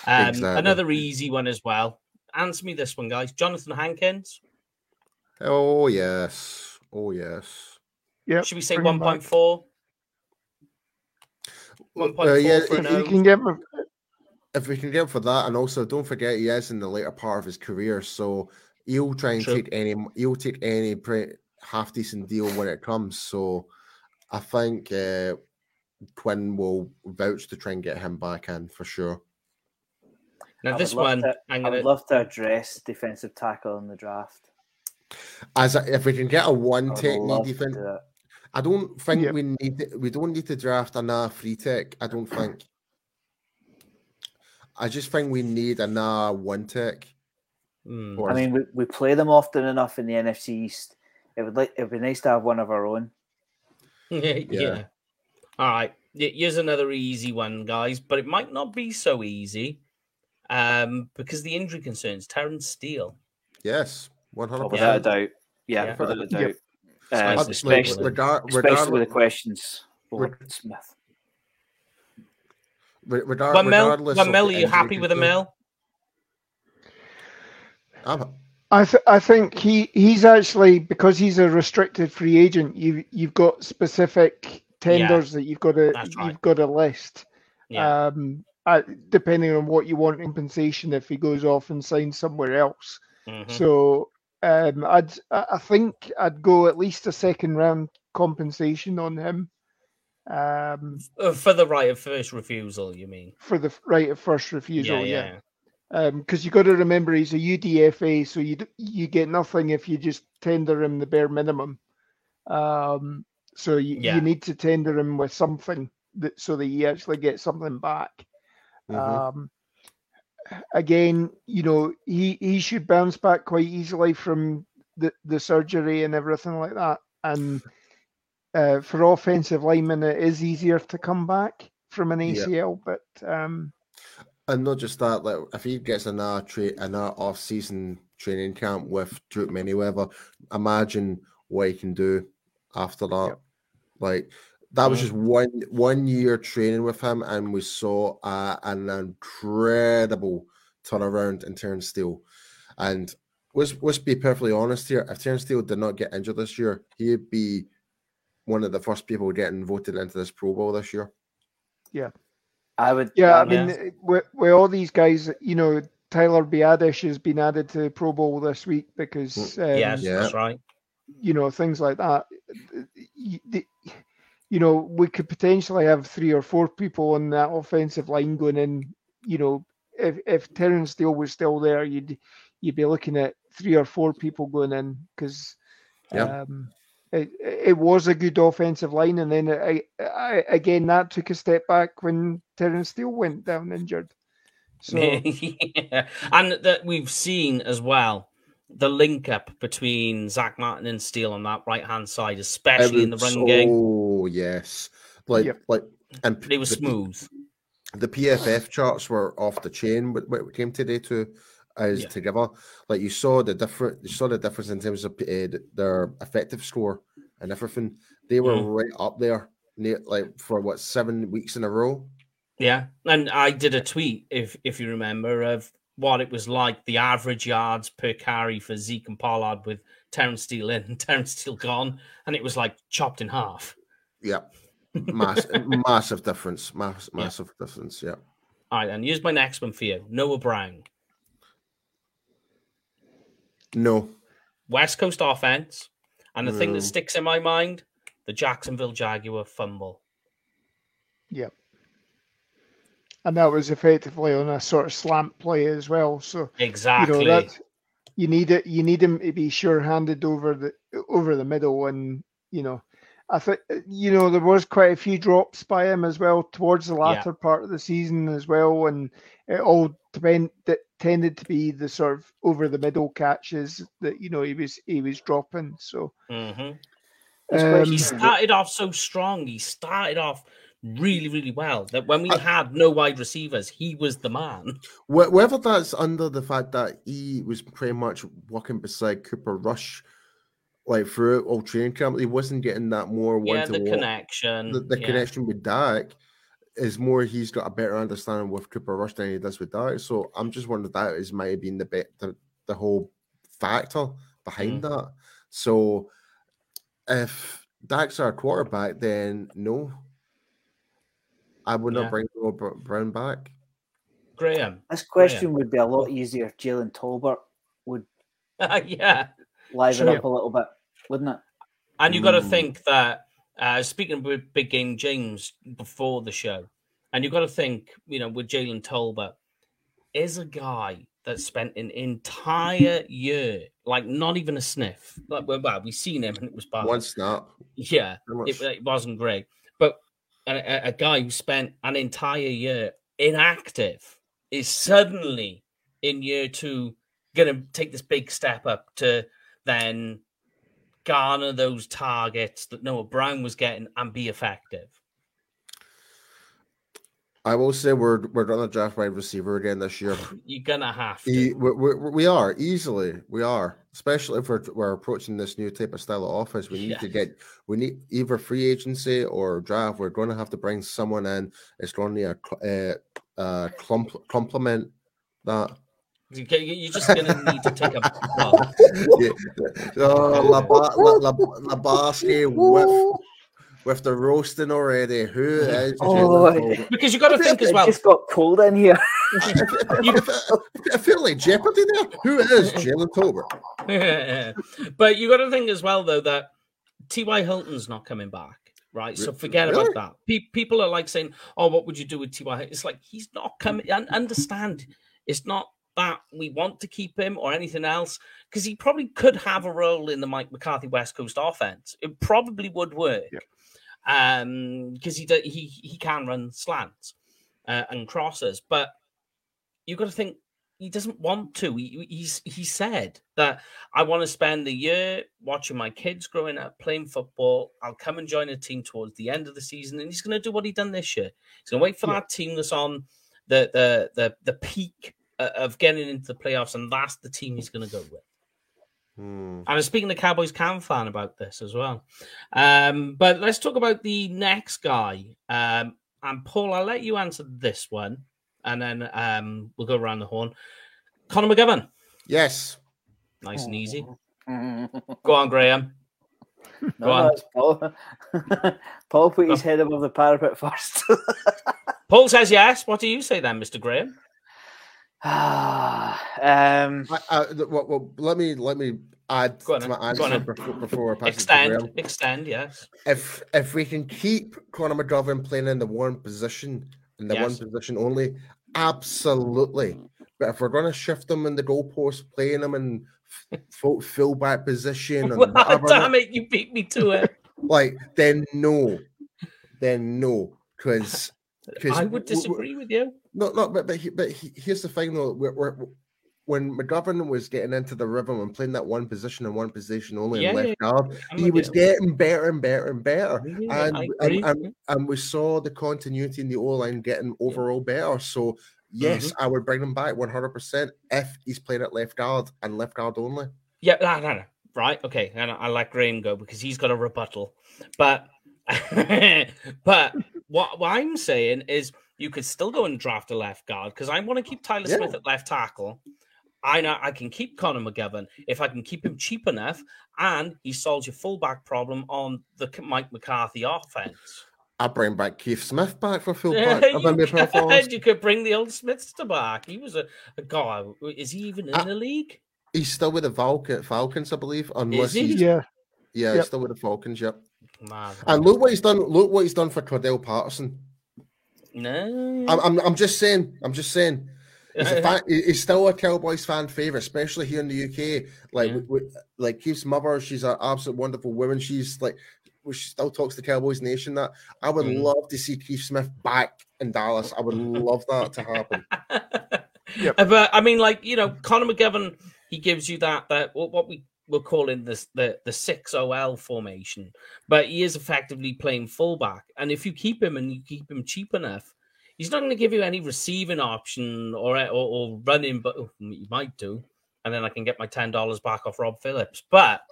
Um, Exactly. Another easy one as well. Answer me this one, guys. Johnathan Hankins. oh yes. Oh yes. Yep. Should we say bring him back. 1.4? 1.4 Uh, yeah, for if an If you can get him, If we can get for that, and also don't forget he is in the later part of his career, so he'll try and True. take any he'll take any pre- half decent deal when it comes. So I think uh, Quinn will vouch to try and get him back in for sure. Now I this one, to- I'm I gonna would love to address defensive tackle in the draft. As a, if we can get a one would technique defense, do. I don't think Yep. we need to, we don't need to draft another free tech. I don't think. I just think we need another one tech. Or I mean, we, we play them often enough in the NFC East. It would like it would be nice to have one of our own. [LAUGHS] yeah. yeah. All right. Here's another easy one, guys, but it might not be so easy um, because the injury concerns. Terrence Steele. yes, one hundred Oh, without a percent. doubt. Yeah, Yeah. without a doubt. Yep. Uh, Spice Like, the especially, spectacle. regard, especially with the questions over reg- Smith. regard, One mil, regardless one of mil. the Are you happy with a concern- mil? I'm, I th- I think he he's actually because he's a restricted free agent. You you've got specific tenders that you've got to right. you've got to list. Yeah. Um, uh, depending on what you want compensation if he goes off and signs somewhere else. Mhm. So um, I'd I I think I'd go at least a second round compensation on him. Um, Uh, For the right of first refusal, you mean? for the right of first refusal, yeah. yeah. Because you've got to remember he's a UDFA, so you you get nothing if you just tender him the bare minimum. Um, so you, Yeah. you need to tender him with something that so that he actually gets something back. Mhm. Um, again, you know he he should bounce back quite easily from the the surgery and everything like that. And uh, for offensive linemen, it is easier to come back from an Yeah. ACL, but um, And not just that, like if he gets another tra- another off season training camp with Drew Manyweather, imagine what he can do after that. Yep. Like that was just one one year training with him, and we saw uh, an incredible turnaround in Terrence Steele. And let's let's be perfectly honest here. If Terrence Steele did not get injured this year, he'd be one of the first people getting voted into this Pro Bowl this year. I would. Yeah, I mean, with, with all these guys, you know, Tyler Biadasz has been added to the Pro Bowl this week because, um, yes, yeah. that's right. you know, things like that. You, the, you know, we could potentially have three or four people on that offensive line going in. You know, if if Terrence Steele was still there, you'd you'd be looking at three or four people going in because Yeah. um, it it was a good offensive line, and then I, I, again that took a step back when Terrence Steele went down injured. So [LAUGHS] yeah. And that we've seen as well the link up between Zack Martin and Steele on that right hand side, especially in the run It was- game. Oh yes, like Yep. like and It was the- smooth. The PFF charts were off the chain when when it came today to as Yeah. together. Like you saw the different, you saw the difference in terms of uh, their effective score and everything. They were Mm. right up there, like for what seven weeks in a row. Yeah, and I did a tweet if if you remember of what it was like the average yards per carry for Zeke and Pollard with Terrence Steele in and [LAUGHS] Terrence Steele gone, and it was like chopped in half. Yeah, Mass, [LAUGHS] massive difference, mass, Yeah. massive difference. Yeah, All right, then here's my next one for you: Noah Brown, no, West Coast offense, and the thing Mm. that sticks in my mind: the Jacksonville Jaguar fumble. Yep. And that was effectively on a sort of slant play as well. So Exactly. you know that you need it. You need him to be sure-handed over the over the middle, and you know, I think you know there was quite a few drops by him as well towards the latter part of the season as well, and it all depend that tended to be the sort of over the middle catches that you know he was he was dropping. So Mhm. Um, He started off so strong. He started off really, really well. That when we I- had no wide receivers, he was the man. Whether that's under the fact that he was pretty much walking beside Cooper Rush like throughout all training camp, he wasn't getting that more one Yeah, to the connection. The, the yeah. connection with Dak is more. He's got a better understanding with Cooper Rush than he does with Dak. So I'm just wondering if that is might have been the bit the, the whole factor behind Mm. that. So if Dak's our quarterback, then no, I would Yeah. not bring Noah Br- Brown back. Graham. This question would be a lot easier if Jalen Tolbert would [LAUGHS] yeah. liven Sure. up a little bit, wouldn't it? And you got to Mm. think that, uh, speaking with Big Game James before the show, and you've got to think, you know, with Jalen Tolbert, is a guy that spent an entire year, like not even a sniff. Like, well, well, we seen him and it was bad. One snap. Yeah, it, it wasn't great. But a, a- a guy who spent an entire year inactive is suddenly in year two going to take this big step up to then garner those targets that Noah Brown was getting and be effective. I will say we're we're gonna draft wide receiver again this year. [SIGHS] You're gonna have to. E- we, we, we are easily we are especially if we're, we're approaching this new type of style of offense we need Yeah. to get we need either free agency or draft we're going to have to bring someone in it's going to uh, uh clump, complement that You're just gonna need to take a well, yeah. oh, Laba- La- La- Labarsky with with the roasting already who is Oh, because you've got to think as well. It well. just got cold in here. [LAUGHS] I feel like Jeopardy there. Who is Jalen Tolbert? [LAUGHS] but you've got to think as well, though, that T.Y. Hilton's not coming back, right? So forget really? about that. Pe- people are like saying, "Oh, what would you do with T.Y.?" It's like he's not coming. And understand, it's not that we want to keep him or anything else, because he probably could have a role in the Mike McCarthy West Coast offense. It probably would work, um, because he do, he he can run slants uh, and crosses, but you've got to think he doesn't want to. He, he's he said that I want to spend the year watching my kids growing up playing football. I'll come and join a team towards the end of the season, and he's going to do what he done this year. He's going to wait for Yeah. that team that's on the the the the peak of getting into the playoffs, and that's the team he's going to go with. Hmm. I was speaking to Cowboys Cam fan about this as well. Um, but let's talk about the next guy. Um, and Paul, I'll let you answer this one, and then um, we'll go around the horn. Connor McGovern, Yes. nice and easy. [LAUGHS] Go on, Graham. Go on. Paul. [LAUGHS] Paul put his head above the parapet [LAUGHS] first. Paul says yes. What do you say then, Mr. Graham? Ah, [SIGHS] um, I, I, well, well, let me let me add Go on to then, my go on answer before, before I pass it to Extend, Graham. extend, yes. If if we can keep Connor McGovern playing in the one position in the Yes. one position only, absolutely. But if we're going to shift them in the goalpost, playing them in f- full fullback position, and [LAUGHS] Well, damn it, you beat me to it. like then no, then no, because I would disagree with you. No, no, but but, he, but he, here's the thing though. We're, we're, when McGovern was getting into the rhythm and playing that one position and one position only Yeah, in left guard, I'm he was getting better and better and better. Yeah, And, and, and, and we saw the continuity in the O line getting overall better. So yes, Mm-hmm. I would bring him back 100 percent if he's playing at left guard and left guard only. Yeah, no, no, no. Right, okay. And I, I let Graham go because he's got a rebuttal. But [LAUGHS] but what, what I'm saying is you could still go and draft a left guard because I want to keep Tyler Yeah. Smith at left tackle. I know I can keep Connor McGovern if I can keep him cheap enough, and he solves your fullback problem on the Mike McCarthy offense. I bring back Keith Smith back for fullback. [LAUGHS] if I'm you, being perfectly could, honest. you could bring the old Smiths to back. He was a, a guy. Is he even in I- the league? He's still with the Falcon, Falcons, I believe. Unless he? he's Yeah, yeah, Yep. he's still with the Falcons. Yep. Man, And look what he's done. Look what he's done for Cordell Patterson. no. I'm, I'm, I'm just saying. I'm just saying. He's, a [LAUGHS] fan, he's still a Cowboys fan favorite, especially here in the UK. Like, Yeah. we, we- like Keith's mother, she's an absolute wonderful woman. She's like, she still talks to Cowboys Nation. That I would Mhm. love to see Keith Smith back in Dallas. I would love that to happen. [LAUGHS] Yep. But I mean, like you know, Connor McGovern, he gives you that that what what we we're calling this the the six OL formation, but he is effectively playing fullback. And if you keep him and you keep him cheap enough, he's not going to give you any receiving option or or, or running, but oh, he might do. And then I can get my ten dollars back off Rob Phillips. But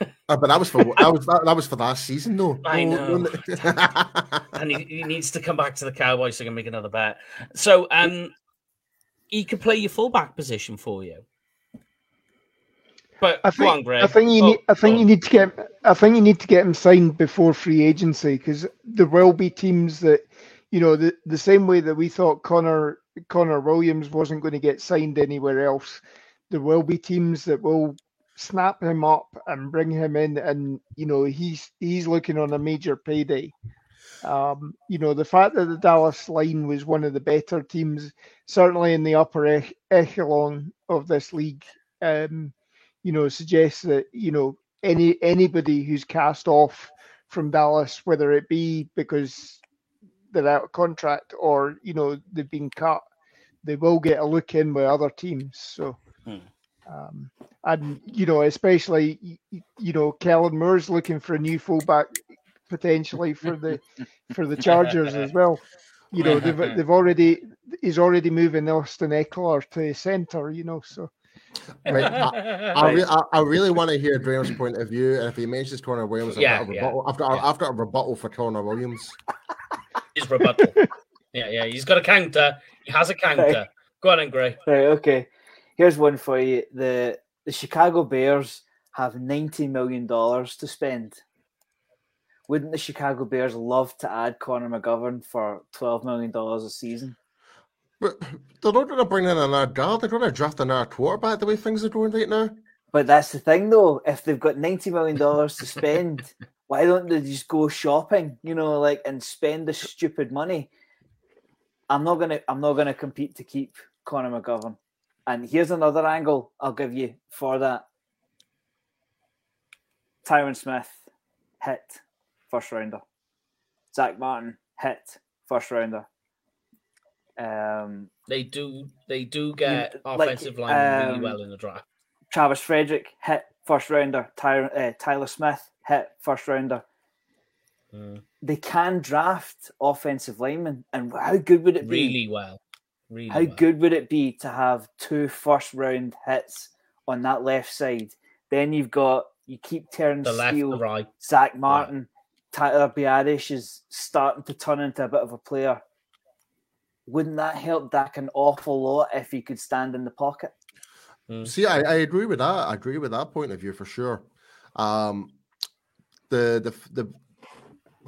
Uh, but that was for that was that, that was for last season, though. [LAUGHS] I No, know. [LAUGHS] and he, he needs to come back to the Cowboys so he can make another bet. So um, he could play your fullback position for you. But I think, on. I think you Oh, need. I think go you need to get. I think you need to get him signed before free agency because there will be teams that, you know, the the same way that we thought Connor Connor Williams wasn't going to get signed anywhere else. There will be teams that will snap him up and bring him in, and you know he's he's looking on a major payday. Um, you know the fact that the Dallas line was one of the better teams, certainly in the upper ech- echelon of this league. Um, you know, suggests that you know any anybody who's cast off from Dallas, whether it be because they're out of contract or you know they've been cut, they will get a look in with other teams. So, Hmm. um, and you know, especially you know, Kellen Moore's looking for a new fullback potentially for the [LAUGHS] for the Chargers as well. You know, they've they've already he's already moving Austin Ekeler to center. You know, so. Right, I, re- I, I really want to hear Graham's point of view, and if he mentions Connor Williams, I've Yeah, got a yeah, rebuttal, after, yeah. after a rebuttal for Connor Williams. His rebuttal. yeah, yeah. He's got a counter. He has a counter. Go on, then, Gray. Right, okay. Here's one for you. The the Chicago Bears have ninety million dollars to spend. Wouldn't the Chicago Bears love to add Connor McGovern for twelve million dollars a season? But they're not going to bring in another guard. They're going to draft another quarterback the way things are going right now. But that's the thing, though. If they've got ninety million dollars to spend, [LAUGHS] why don't they just go shopping? You know, like and spend the stupid money. I'm not gonna. I'm not gonna compete to keep Connor McGovern. And here's another angle I'll give you for that. Tyron Smith hit first rounder. Zack Martin hit first rounder. Um, They do. They do get like, offensive line really um, well in the draft. Travis Frederick hit first rounder. Tyler, uh, Tyler Smith hit first rounder. Mm, They can draft offensive linemen, and how good would it be? really well. Really. How well. good would it be to have two first round hits on that left side? Then you've got you keep Terrence The left, Steele, the right. Zack Martin, Tyler Biadasz is starting to turn into a bit of a player. Wouldn't that help Dak an awful lot if he could stand in the pocket? See, I, I agree with that. I agree with that point of view for sure. Um, the the the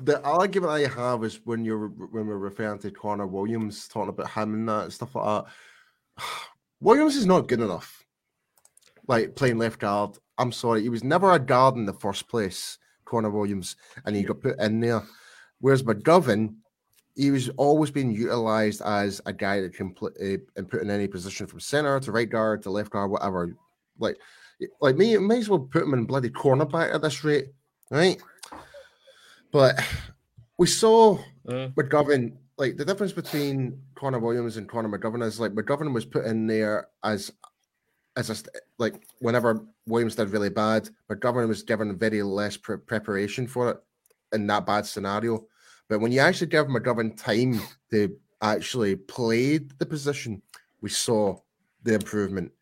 the argument I have is when you're when we're referring to Connor Williams, talking about him and that and stuff like that. [SIGHS] Williams is not good enough. Like playing left guard. I'm sorry, he was never a guard in the first place, Connor Williams, and he got put in there. Whereas McGovern, he was always being utilized as a guy that can play uh, and put in any position from center to right guard to left guard, whatever. Like, like me, it may as well put him in bloody cornerback at this rate, right? But we saw Mm. McGovern, like the difference between Connor Williams and Connor McGovern is like McGovern was put in there as as a like whenever Williams did really bad, McGovern was given very less pre- preparation for it in that bad scenario. But when you actually give McGovern time to actually play the position, we saw the improvement.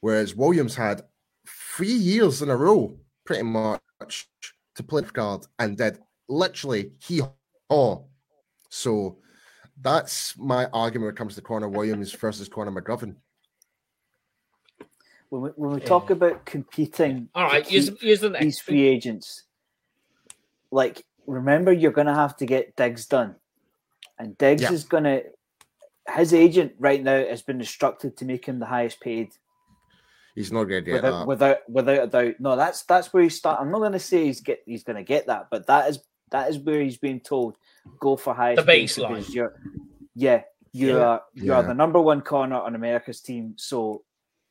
Whereas Williams had three years in a row, pretty much, to play left guard and did literally he haw. So that's my argument when it comes to Connor Williams versus Connor McGovern. When we, when we talk Yeah. about competing, all right, to right. Here's, keep here's the next. these free agents, like remember, you're going to have to get Diggs done, and Diggs Yeah. is going to. His agent right now has been instructed to make him the highest paid, He's not going to get without that. without without a doubt. No, that's that's where he start. I'm not going to say he's get he's going to get that, but that is that is where he's being told go for highest The baseline. You're, yeah, you Yeah. are you are the number one corner on America's team, so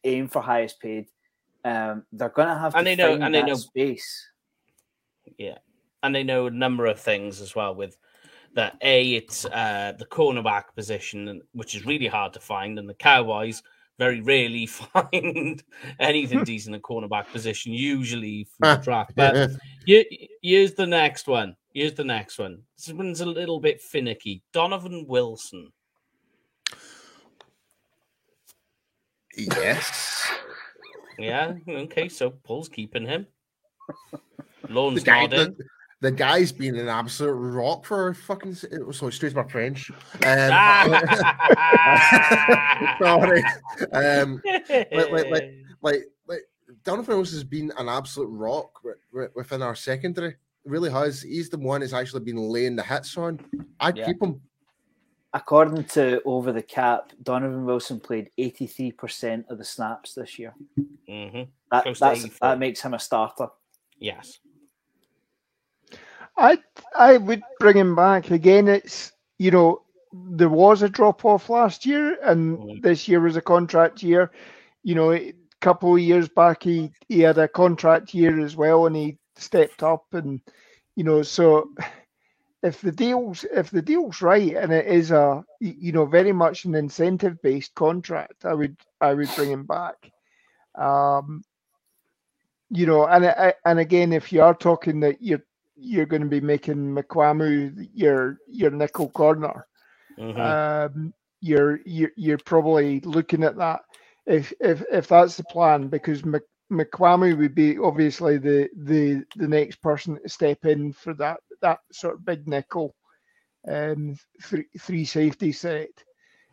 aim for highest paid. Um, they're going to have And to they know- find and they that know- space. Yeah, and they know a number of things as well. With that, a it's uh, the cornerback position, which is really hard to find, and the Cowboys very rarely [LAUGHS] find anything [LAUGHS] decent in cornerback position. Usually from the draft, but [LAUGHS] here, here's the next one. Here's the next one. This one's a little bit finicky. Donovan Wilson. yes. Yeah. Okay. So Paul's keeping him. Lorne's nodding. The, the guy's been an absolute rock for fucking. So excuse my French. Um, [LAUGHS] [LAUGHS] sorry. Um, like- like- like [LAUGHS] like Donovan Wilson has been an absolute rock wi- wi- within our secondary. Really has. He's the one that's actually been laying the hits on. I'd Yeah. keep him. According to Over the Cap, Donovan Wilson played 83% of the snaps this year. Mhm. That, that's, that makes him a starter. Yes. I I would bring him back again. It's you know there was a drop off last year, and Mhm. this year was a contract year. You know, a couple of years back he he had a contract year as well, and he stepped up, and you know so. [SIGHS] If the deal's if the deal's right and it is a you know very much an incentive based contract, I would I would bring him back. Um, you know, and and again, if you are talking that you're you're going to be making Mukuamu your your nickel corner. Mhm. Um, you're you're you're probably looking at that if if if that's the plan because Mc, Mukuamu would be obviously the the the next person to step in for that that sort of big nickel um three three safety set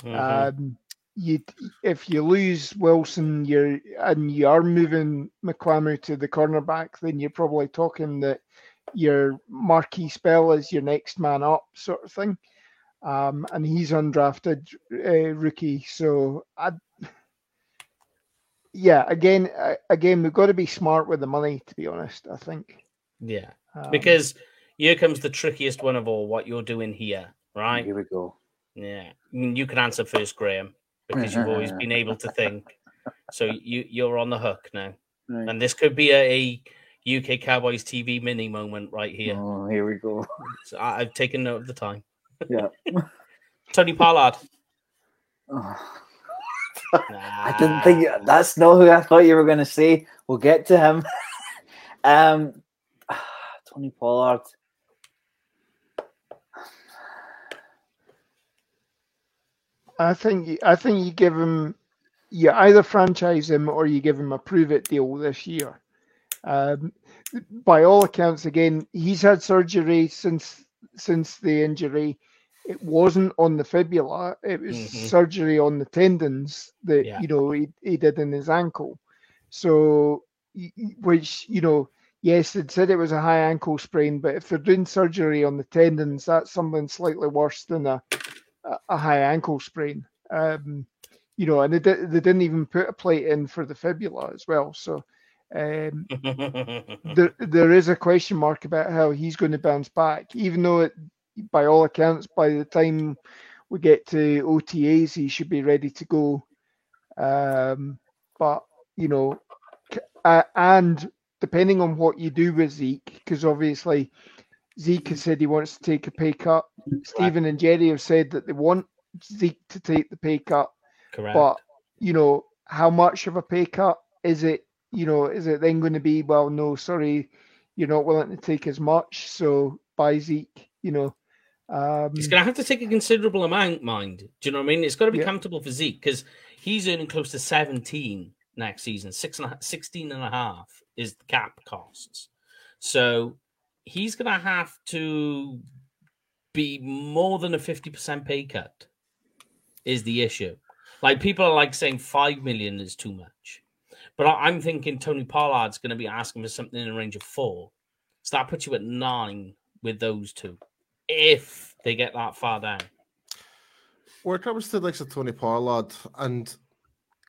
Mhm. um, you if you lose Wilson, you're and you are moving Mukuamu to the cornerback, then you're probably talking that your Markquese Bell is your next man up sort of thing. Um, and he's undrafted uh, rookie, so I. [LAUGHS] Yeah, again, uh, again, we've got to be smart with the money. To be honest, I think yeah. um, Because here comes the trickiest one of all. What you're doing here, right? Here we go. Yeah. I mean, You can answer first, Graham, because you've always [LAUGHS] been able to think. So you you're on the hook now, Right. and this could be a, a UK Cowboys TV mini moment right here. Oh, here we go. So I, I've taken note of the time. Yeah. [LAUGHS] Tony Pollard. [SIGHS] Oh, I didn't think that's not who I thought you were going to say. We'll get to him. [LAUGHS] um, [SIGHS] Tony Pollard. I think you- I think you give him you either franchise him or you give him a prove it deal this year. Um, by all accounts, again, he's had surgery since since the injury. It wasn't on the fibula; it was Mhm. surgery on the tendons that Yeah. you know he, he did in his ankle. So, which you know, yes, it said it was a high ankle sprain, but if they're doing surgery on the tendons, that's something slightly worse than a a- a high ankle sprain. Um, you know, and they, they didn't even put a plate in for the fibula as well. So um, [LAUGHS] there there is a question mark about how he's going to bounce back, even though it, by all accounts, by the time we get to OTAs, he should be ready to go. Um, but you know, uh, and depending on what you do with Zeke, because obviously Zeke has said he wants to take a pay cut. Stephen and Jerry have said that they want Zeke to take the pay cut, Correct. but you know, how much of a pay cut is it? You know, is it then going to be? Well, no, sorry, you're not willing to take as much, so buy Zeke. You know, um, He's going to have to take a considerable amount, mind. Do you know what I mean? It's got to be Yeah. comfortable for Zeke because he's earning close to 17 next season. Six and a, 16 and a half is the cap costs. So he's going to have to be more than a 50% pay cut, is the issue. Like people are like saying 5 million is too much. But I- I'm thinking Tony Pollard's going to be asking for something in the range of four. So that puts you at nine with those two if they get that far down. When it comes to like Tony Pollard, and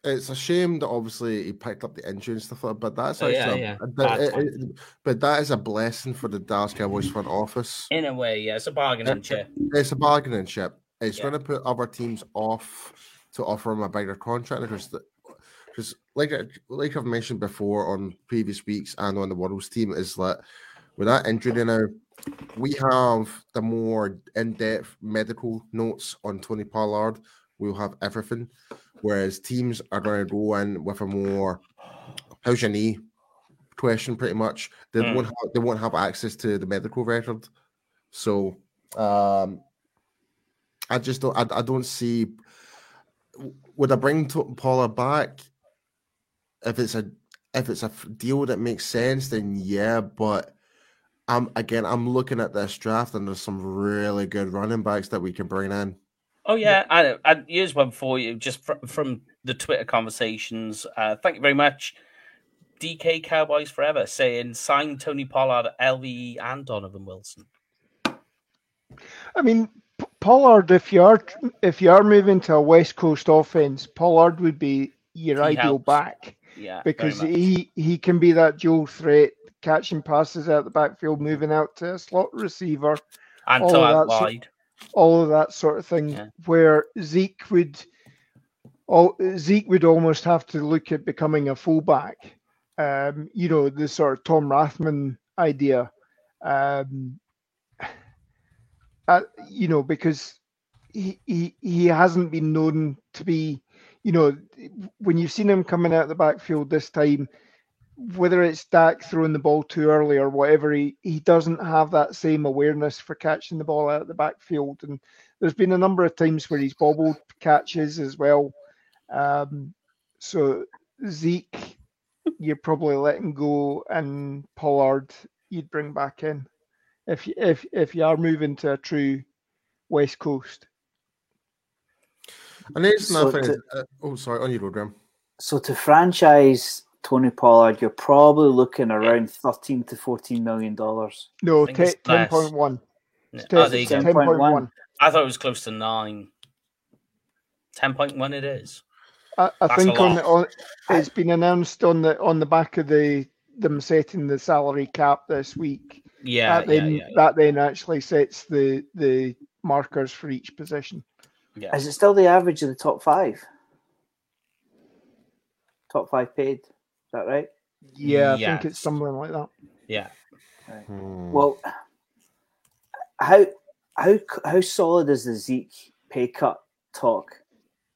it's a shame that obviously he picked up the injury and stuff like that, but that's Oh, yeah, actually, yeah. a, Bad but, it- it- but that is a blessing for the Dallas Cowboys front office. In a way, yeah, it's a bargaining It- chip. It's a bargaining chip. It's Yeah. going to put other teams off to offer him a bigger contract because, because like like I've mentioned before on previous weeks and on the World's team, is that with that injury now, we have the more in-depth medical notes on Tony Pollard. We'll have everything, whereas teams are going to go in with a more "How's your knee?" question, pretty much. They Mm. won't have, they won't have access to the medical record, so um, I just don't. I, I don't see. Would I bring Paula back if it's a if it's a f- deal that makes sense, then yeah. But I'm again, I'm looking at this draft, and there's some really good running backs that we can bring in. Oh yeah, I and here's one for you, just fr- from the Twitter conversations. Uh, thank you very much, DK Cowboys Forever, saying sign Tony Pollard, LVE, and Donovan Wilson. I mean, Pollard, if you are if you are moving to a West Coast offense, Pollard would be your He ideal helps. back Yeah, because he he can be that dual threat, catching passes out the backfield, moving out to a slot receiver, and all of that sort- all of that sort of thing. Yeah. Where Zeke would, all Zeke would almost have to look at becoming a fullback. Um, you know, the sort of Tom Rathman idea. Um, [SIGHS] uh, you know, because he, he he hasn't been known to be, you know, when you've seen him coming out of the backfield this time, whether it's Dak throwing the ball too early or whatever, he, he doesn't have that same awareness for catching the ball out of the backfield. And there's been a number of times where he's bobbled catches as well. Um, so Zeke, you're probably letting go, and Pollard you'd bring back in if if if you are moving to a true West Coast. And there's So nothing. to- uh, oh, sorry, on your road, Graham. So to franchise Tony Pollard, you're probably looking around thirteen to fourteen million dollars. No, think it's ten less. point one. Yeah. Ten Oh, there you go. 10.1. I thought it was close to nine. Ten point one, it is. I, I think on, the, on it's been announced on the on the back of the them setting the salary cap this week. Yeah, that yeah, then yeah, yeah. that then actually sets the the markers for each position. Yeah. Is it still the average of the top five? Top five paid. Is that right? Yeah, I think it's something like that. yeah. Hmm. Well, how how how solid is the Zeke pay cut talk?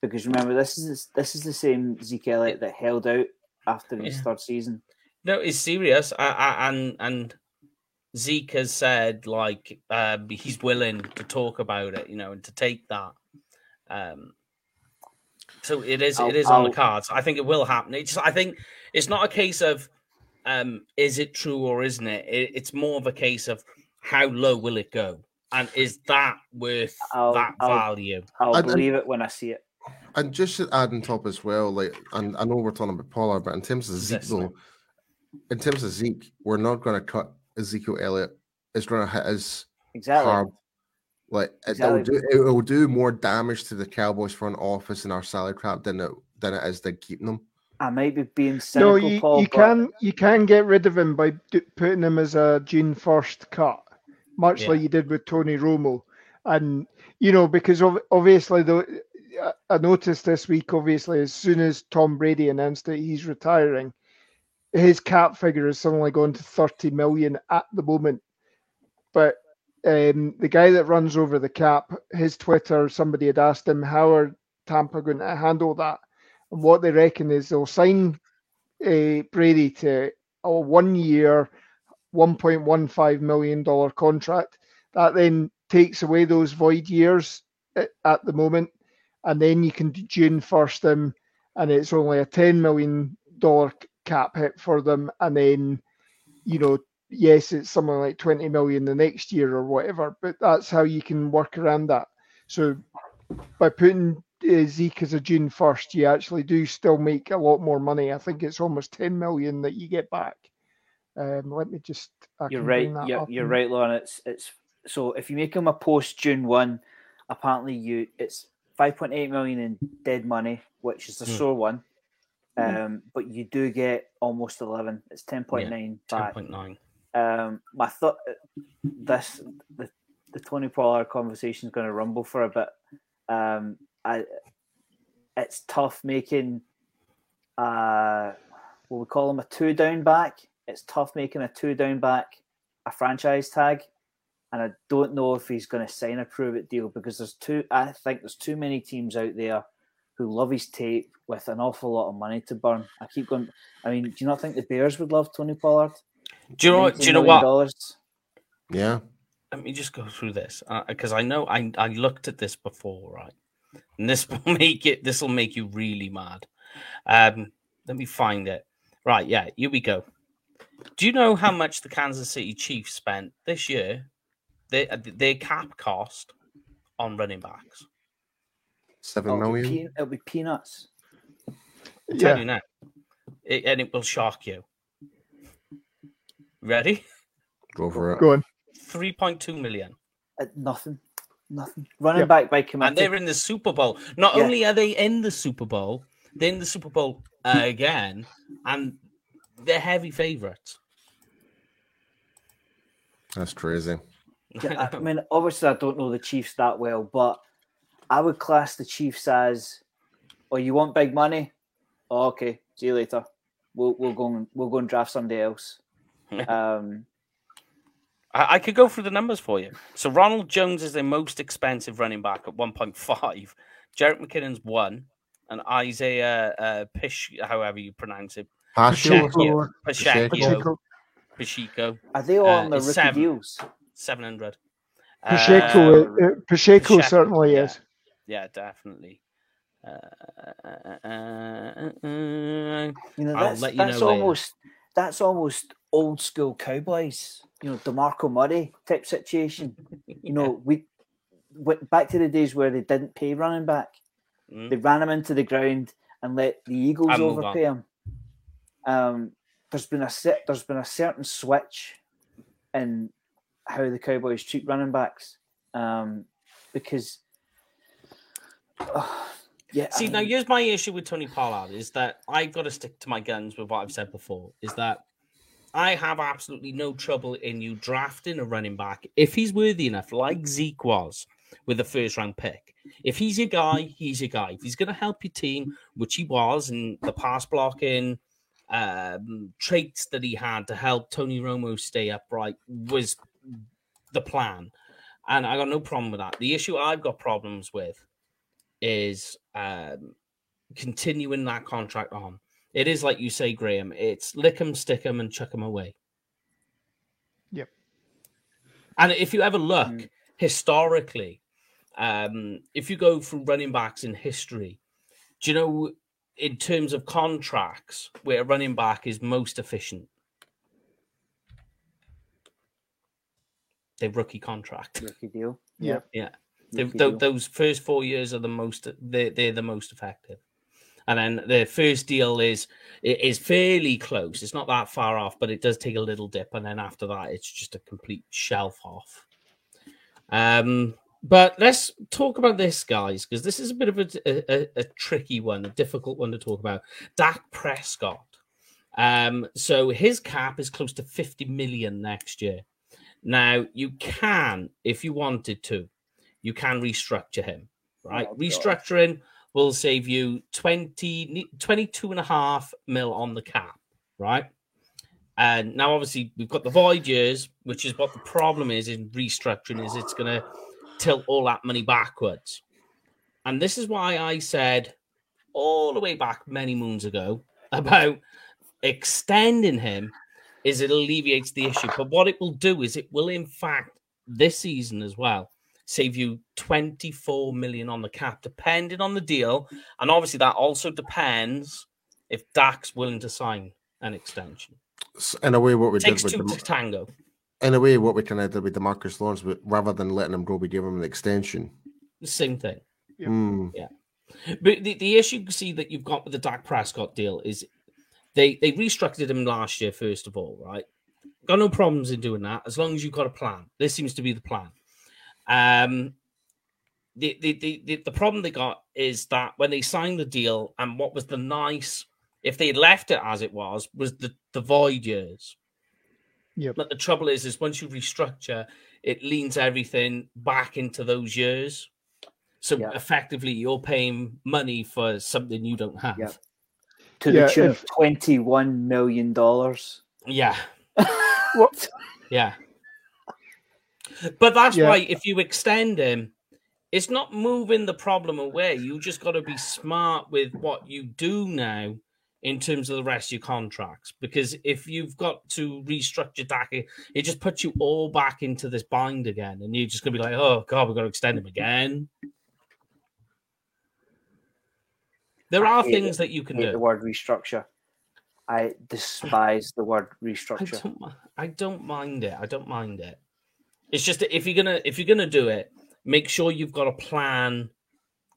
Because remember, this is this is the same Zeke Elliott that held out after his Yeah. third season. No, it's serious. I, I, and and Zeke has said like um, he's willing to talk about it, you know, and to take that. Um, so it is I'll- it is on the cards. I think it will happen. It's I think it's not a case of um, is it true or isn't it? it? It's more of a case of how low will it go, and is that worth I'll- that I'll- value? I'll And- and- believe it when I see it. And just to add on top as well, like, and I know we're talking about Pollard, but in terms of Zeke, Listening. though, in terms of Zeke, we're not going to cut Ezekiel Elliott. It's going to hit us Exactly. hard. Like uh, it, Exactly. will do, it will do more damage to the Cowboys front office and our salary cap than it than it is to keeping them. I might be being cynical, No, you, Paul, you but can you can get rid of him by d- putting him as a June first cut, much Yeah. like you did with Tony Romo, and you know because of, obviously though I- I noticed this week obviously as soon as Tom Brady announced that he's retiring, his cap figure has suddenly gone to thirty million at the moment, but. Um, the guy that runs over the cap, his Twitter, somebody had asked him how are Tampa going to handle that, and what they reckon is they'll sign uh, Brady to a one year, $1.15 million contract. That then takes away those void years at, at the moment. And then you can June 1st them, and it's only a $10 million cap hit for them. And then, you know, yes, it's something like 20 million the next year or whatever, but that's how you can work around that. So by putting uh, Zeke as a June 1st, you actually do still make a lot more money. I think it's almost 10 million that you get back. Um, let me just. I you're right. You're, you're and... right, Lorne. It's it's so if you make him a post June one, apparently you it's 5.8 million in dead money, which is the mm. sore one. Mm-hmm. Um, mm. but you do get almost 11. It's 10.9 yeah, 10.9. Um, my thought this the the Tony Pollard conversation is going to rumble for a bit. Um, I it's tough making uh what we call him a two down back. It's tough making a two down back a franchise tag, and I don't know if he's going to sign a prove it deal because there's too I think there's too many teams out there who love his tape with an awful lot of money to burn. I keep going. I mean, do you not think the Bears would love Tony Pollard? Do you know? what- $19 Do you know what? dollars? Yeah. let me just go through this because I know I, I looked at this before, right? And this [LAUGHS] will make it this will make you really mad. Um, let me find it. Right, yeah, here we go. Do you know how much the Kansas City Chiefs spent this year? Their, their cap cost on running backs. Seven It'll be, pe- it'll be peanuts. I'm telling Yeah, you now. It, and it will shock you. Ready? Go for it. go on. 3.2 million. Uh, nothing. Nothing. Running Yeah. back by command. And they're in the Super Bowl. Not Yeah. only are they in the Super Bowl, they're in the Super Bowl again, and they're heavy favorites. That's crazy. Yeah, I [LAUGHS] mean, obviously, I don't know the Chiefs that well, but I would class the Chiefs as, "Oh, you want big money? Oh, okay, see you later. We'll we'll go and we'll go and draft somebody else." [LAUGHS] Um, I, I could go through the numbers for you. So Ronald Jones is their most expensive running back at 1.5. [LAUGHS] Jerick McKinnon's one, and Isiah uh, Pish, however you pronounce it, Pacheco. Pacheco, Pacheco. Pacheco, Pacheco, Pacheco, are they all Uh, on the it's rookie seven. deals? 700. Pacheco, Um, uh, Pacheco Pacheco, certainly yeah. is. yeah, definitely. Uh, uh, uh, uh, uh, You know, that's you that's know later. almost that's almost old school Cowboys. You know, Demarco Murray type situation. You know, [LAUGHS] we went back to the days where they didn't pay running back. Mm. They ran him into the ground and let the Eagles move overpay him. Um, there's been a there's been a certain switch in how the Cowboys treat running backs, um, because uh, yeah. I See, now here's my issue with Tony Pollard is that I've got to stick to my guns with what I've said before. Is that I have absolutely no trouble in you drafting a running back if he's worthy enough, like Zeke was with the first round pick. If he's your guy, he's your guy. If he's going to help your team, which he was, and the pass blocking um, traits that he had to help Tony Romo stay upright was the plan. And I got no problem with that. The issue I've got problems with is um, continuing that contract on. It is like you say, Graham. It's lick 'em, stick 'em, and chuck 'em away. Yep. And if you ever look Mm. historically, um, if you go through running backs in history, do you know in terms of contracts where a running back is most efficient? Their rookie contract. rookie deal. Yeah. Yeah. They, Rookie those first four years are the most they're, they're the most effective and then the first deal is is fairly close. It's not that far off but it does take a little dip. And then after that it's just a complete shelf off. Um but let's talk about this guys because this is a bit of a, a, a tricky one a difficult one to talk about. Dak prescott. Um so his cap is close to 50 million next year. Now you can if you wanted to you can restructure him, right? Oh, God. Will save you 20, 22 and a half mil on the cap, right? And now, obviously, we've got the void years, which is what the problem is in restructuring, is it's going to tilt all that money backwards. And this is why I said all the way back many moons ago [LAUGHS] about extending him is it alleviates the issue. But what it will do is it will, in fact, this season as well, save you 24 million on the cap, depending on the deal. And obviously, that also depends if Dak's willing to sign an extension. In a way, what we Takes did with two the, to tango. in a way, what we kind of did with Demarcus Lawrence, but rather than letting him go, we gave him an extension. The same thing. Yeah. Hmm. But the, the issue you see that you've got with the Dak Prescott deal is they they restructured him last year, first of all, right? Got no problems in doing that as long as you've got a plan. This seems to be the plan. Um the the, the, the, the problem they got is that when they signed the deal and what was the nice if they had left it as it was was the, the void years. Yep. But the trouble is is once you restructure, it leans everything back into those years. So Yeah. effectively, you're paying money for something you don't have. Yeah. to Yeah, the tune if- of twenty-one million dollars. Yeah, [LAUGHS] What? yeah. But that's Yeah. why if you extend him, it's not moving the problem away. You just got to be smart with what you do now in terms of the rest of your contracts. Because if you've got to restructure Dak, it it just puts you all back into this bind again, and you're just gonna be like, "Oh God, we've got to extend him again." There are things it. that you can do. the word restructure. I despise the word I restructure. don't, I don't mind it. I don't mind it. It's just if you're gonna if you're gonna do it, make sure you've got a plan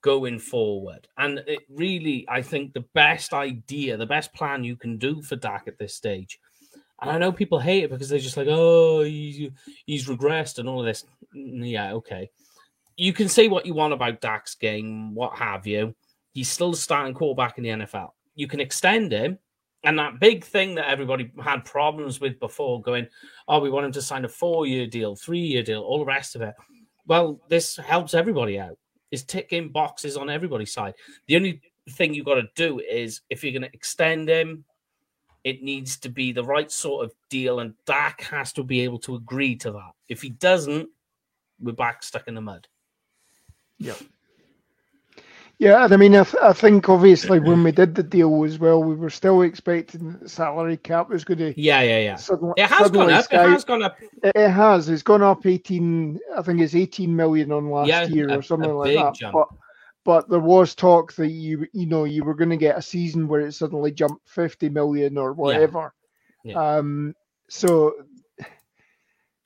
going forward. And it really, I think the best idea, the best plan you can do for Dak at this stage. And I know people hate it because they're just like, oh, he's, he's regressed and all of this. Yeah, okay. You can say what you want about Dak's game, what have you. He's still the starting quarterback in the NFL. You can extend him, and that big thing that everybody had problems with before, going, oh, we want him to sign a four-year deal, three-year deal, all the rest of it. Well, this helps everybody out. It's ticking boxes on everybody's side. The only thing you've got to do is if you're going to extend him, it needs to be the right sort of deal, and Dak has to be able to agree to that. If he doesn't, we're back stuck in the mud. Yeah, and I mean, I, th- I think obviously when we [CLEARS THROAT] did the deal as well, we were still expecting that the salary cap was going to Yeah, yeah, yeah. suddenly. It has gone suddenly up. It has gone up. It has. It's gone up 18. I think it's 18 million on last Yeah, year a- or something like that. jump. But but there was talk that you you know you were going to get a season where it suddenly jumped 50 million or whatever. Yeah. Um. So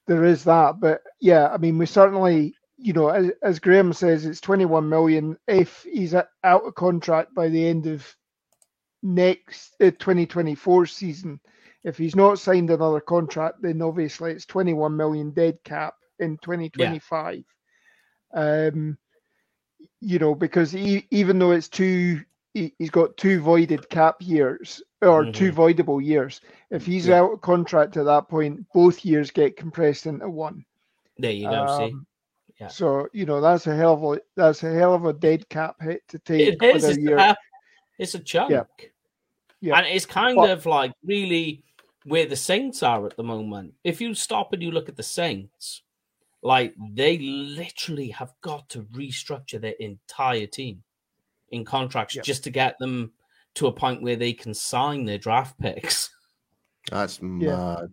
there is that, but yeah, I mean, we certainly. You know, as, as Graham says, it's 21 million. If he's out of contract by the end of next uh, 2024 season, if he's not signed another contract, then obviously it's 21 million dead cap in 2025. Um, you know, because he, even though it's two, he, he's got two voided cap years or two voidable years. If he's Yeah. out of contract at that point, both years get compressed into one. There you go. see, Um, Yeah. So you know that's a hell of a that's a hell of a dead cap hit to take it is. with It's, a year. it's a chunk. Yeah. yeah. And it's kind But- of like really where the Saints are at the moment. If you stop and you look at the Saints, like they literally have got to restructure their entire team in contracts Yep. just to get them to a point where they can sign their draft picks. That's mad. Yeah,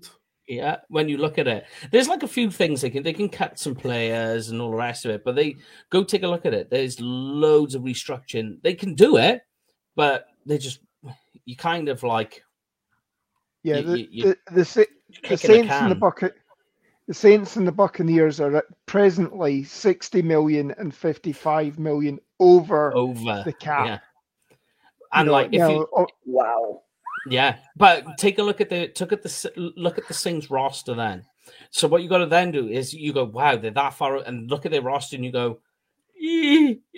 when you look at it, there's like a few things they can they can cut some players and all the rest of it, but they go take a look at it. There's loads of restructuring. They can do it, but they just you kind of like Yeah, you- the, you- you- the, the, the Saints and the. Bucket, the Saints and the Buccaneers are at presently 60 million and 55 million over over the cap. Yeah, You and know, like if now, you oh, Wow. Yeah, but take a look at the took at the look at the Saints roster then. So what you got to then do is you go, wow, they're that far, and look at their roster, and you go,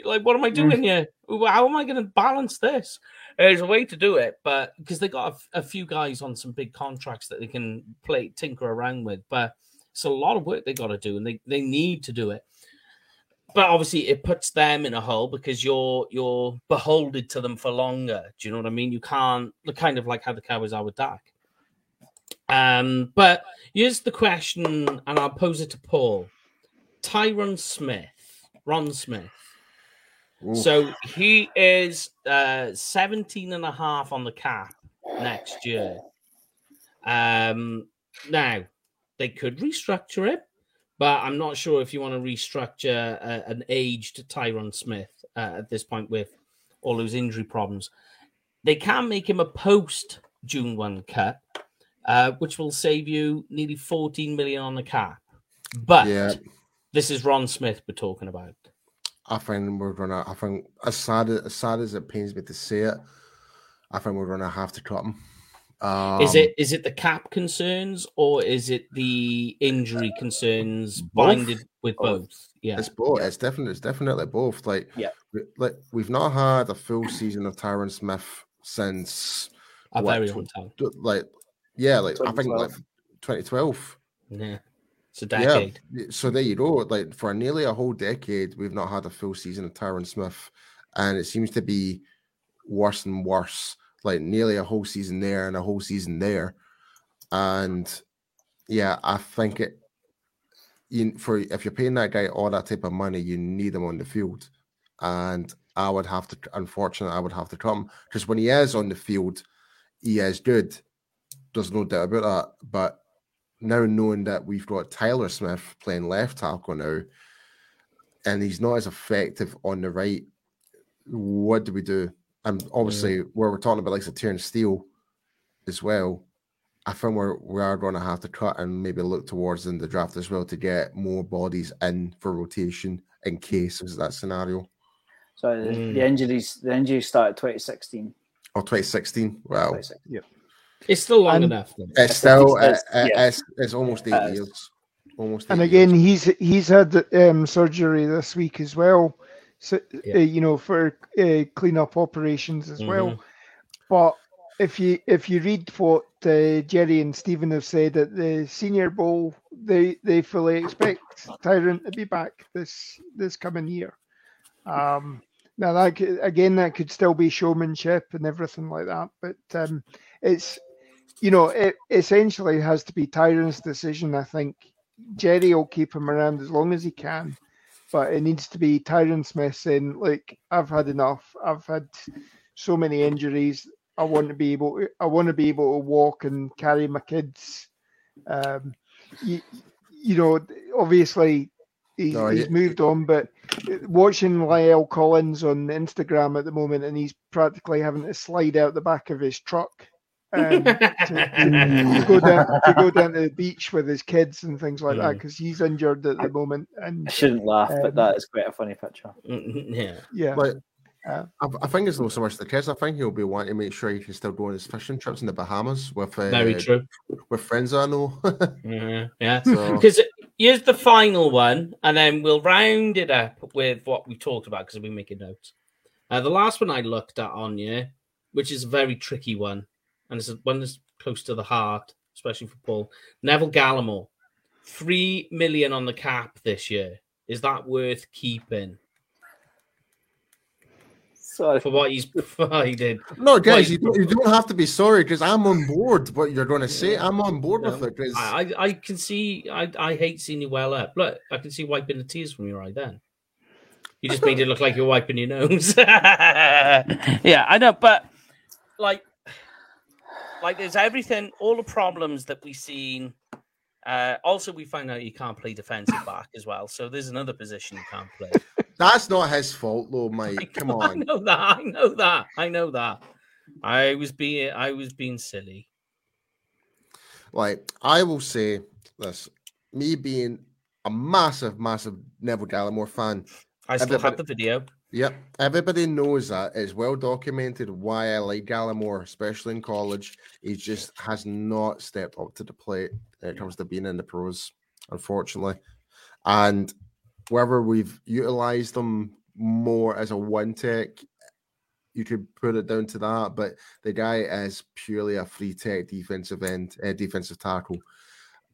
like, what am I doing mm. here? How am I going to balance this? There's a way to do it, but because they got a f- a, few guys on some big contracts that they can play tinker around with, but it's a lot of work they got to do, and they they need to do it. But obviously, it puts them in a hole because you're you're beholden to them for longer. Do you know what I mean? You can't look kind of like how the Cowboys are with Dak. Um, but here's the question, and I'll pose it to Paul. Tyron Smith, Ron Smith. Oof. So he is uh 17 and a half on the cap next year. Um now they could restructure it, but I'm not sure if you want to restructure uh, an aged Tyron Smith uh, at this point with all those injury problems. They can make him a post June 1 cut, uh, which will save you nearly 14 million on the cap. But Yeah. this is Ron Smith we're talking about. I think we're gonna. I think as sad as, as sad as it pains me to say it, I think we're gonna have to cut him. Um, is it is it the cap concerns or is it the injury concerns Both. binded with Both. both? Yeah. It's both. It's definitely. It's definitely both. Like, Yeah. we, like we've not had a full season of Tyron Smith since A what, very tw- long time. d- like, yeah, like I think like 2012. 2012. Yeah. It's a decade. Yeah. So there you go. Like for nearly a whole decade, we've not had a full season of Tyron Smith, and it seems to be worse and worse. Like nearly a whole season there and a whole season there, and yeah, I think it. You for if you're paying that guy all that type of money, you need him on the field, and I would have to. Unfortunately, I would have to come because when he is on the field, he is good. There's no doubt about that. But now knowing that we've got Tyler Smith playing left tackle now, and he's not as effective on the right, what do we do? And obviously, where we're talking about like a Terence Steele as well, I think we're we are going to have to cut and maybe look towards in the draft as well to get more bodies in for rotation in case of that scenario. So the, Mm. the injuries, the injuries started 2016. Or 2016. Wow. 2016. It's still long And- enough. Then. It's still it's- uh, yeah. it's, it's almost eight Uh, years. Almost and again, years. he's he's had um, surgery this week as well. So Yeah. uh, you know for uh, cleanup operations as well. But if you if you read what uh, Jerry and Stephen have said at the Senior Bowl, they they fully expect Tyron to be back this this coming year. Um, now that could, again that could still be showmanship and everything like that, but um, it's you know it essentially has to be Tyron's decision. I think Jerry will keep him around as long as he can, but it needs to be Tyron Smith saying, "Like I've had enough. I've had so many injuries. I want to be able. To, I want to be able to walk and carry my kids." Um, you, you know, obviously he's, No, he's yeah. moved on, but watching La'el Collins on Instagram at the moment, and he's practically having to slide out the back of his truck. Um, [LAUGHS] to, to go down to go down to the beach with his kids and things like that Mm. because he's injured at the moment and I shouldn't laugh, Um, but that is quite a funny picture. yeah. yeah Like, Uh, I, I think it's not so much the kids. I think he'll be wanting to make sure he can still go on his fishing trips in the Bahamas with uh, Very true. with friends I know. Yeah. [LAUGHS] yeah. so Because here's the final one, and then we'll round it up with what we talked about because we've been making notes. Uh, the last one I looked at on you, which is a very tricky one, and it's one that's close to the heart, especially for Paul. Neville Gallimore, three million on the cap this year. Is that worth keeping Sorry. for what he's [LAUGHS] provided? no, guys, you, don't, you don't have to be sorry because I'm on board. What you're going to say, I'm on board with it. it. 'cause- I, I, I can see. I, I hate seeing you well up. Look, I can see wiping the tears from your eye. Then you just made it look like you're wiping your nose. [LAUGHS] yeah, I know, but like, like there's everything, all the problems that we've seen. Uh, also, we find out you can't play defensive back as well. So there's another position you can't play. [LAUGHS] That's not his fault, though, Mike. Come I on. know that. I know that. I know that. I was being. I was being silly. Like, I will say this me being a massive, massive Neville Gallimore fan, I still have the video. Yep, everybody knows that. It's well documented why I like Gallimore, especially in college. He just has not stepped up to the plate when it comes to being in the pros, unfortunately. And whether we've utilized them more as a one tech, you could put it down to that. But the guy is purely a free tech defensive end, uh, defensive tackle.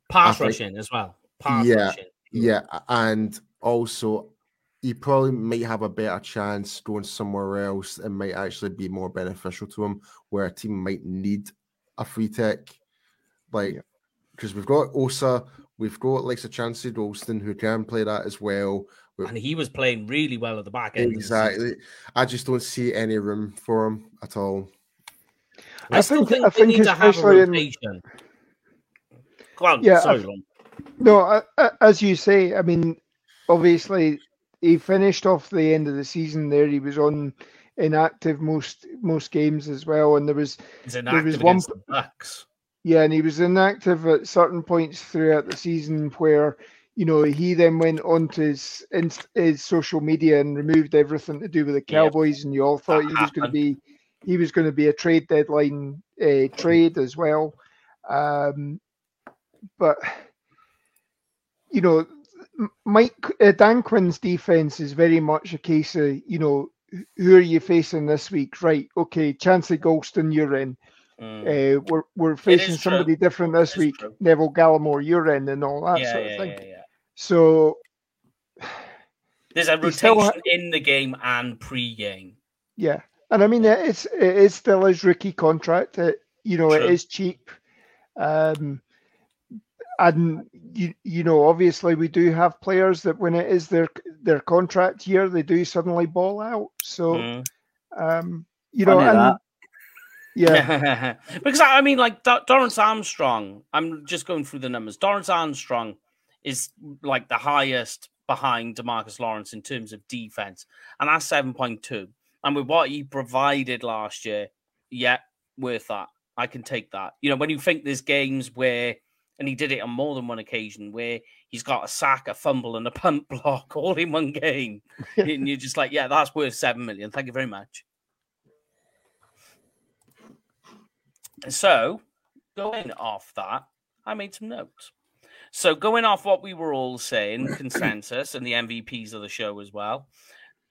Pass rushing as well. Pass Yeah. rushing. Yeah, and also he probably might have a better chance going somewhere else and might actually be more beneficial to him where a team might need a free tech. Like because we've got Osa, we've got like a Chauncey Golston who can play that as well. We- And he was playing really well at the back end. of the season. Exactly. I just don't see any room for him at all. I, I still think- think, I they think need to have a especially in- Go on, Yeah, sorry, I- no I, I, as you say i mean obviously he finished off the end of the season there he was on inactive most most games as well and there was He's was one. Yeah, and he was inactive at certain points throughout the season where, you know, he then went onto his his social media and removed everything to do with the Yeah. Cowboys, and you all thought That he was going to be he was going to be a trade deadline uh, trade as well. Um, but you know, Mike uh, Dan Quinn's defense is very much a case of you know who are you facing this week? Right, okay, Chauncey Golston, you're in. Mm. Uh, we're we're facing is true. somebody different this week. true. Neville Gallimore, you're in, and all that yeah, sort of yeah, thing. yeah. So [SIGHS] There's a rotation ha- in the game and pre-game. yeah, and I mean it's it is still his rookie contract. It, you know, True. it is cheap. Um, and you you know, obviously we do have players that when it is their their contract year, they do suddenly ball out. So Mm. um, you know, and yeah, [LAUGHS] because I I mean, like Dor- Dorance Armstrong, I'm just going through the numbers. Dorance Armstrong is like the highest behind Demarcus Lawrence in terms of defense, and that's 7.2. And with what he provided last year, yeah, worth that. I can take that. You know, when you think there's games where, and he did it on more than one occasion, where he's got a sack, a fumble, and a punt [LAUGHS] block all in one game, [LAUGHS] and you're just like, yeah, that's worth seven million. Thank you very much. So, going off that, I made some notes. So, going off what we were all saying, [COUGHS] consensus, and the MVPs of the show as well.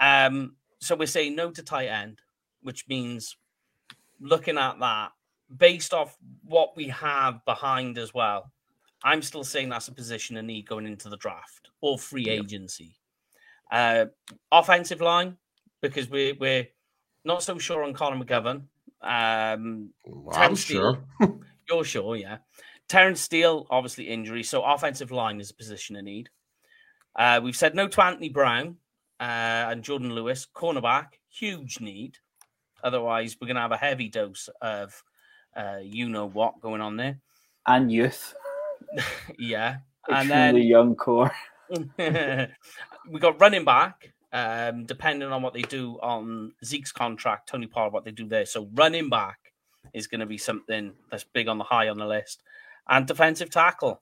Um, so we're saying no to tight end, which means looking at that based off what we have behind as well. I'm still saying that's a position of need going into the draft or free agency. Uh, offensive line, because we're we're not so sure on Connor McGovern. Um, Well, I'm Steele, sure. [LAUGHS] You're sure, yeah. Terence Steele, obviously injury, so offensive line is a position of need. Uh, we've said no to Anthony Brown uh, and Jourdan Lewis, cornerback, huge need. Otherwise, we're going to have a heavy dose of uh, you know what going on there. And youth. [LAUGHS] yeah, And and then the young core. [LAUGHS] [LAUGHS] we got running back. Um, depending on what they do on Zeke's contract, Tony Pollard, what they do there. So running back is going to be something that's big on the high on the list, and defensive tackle.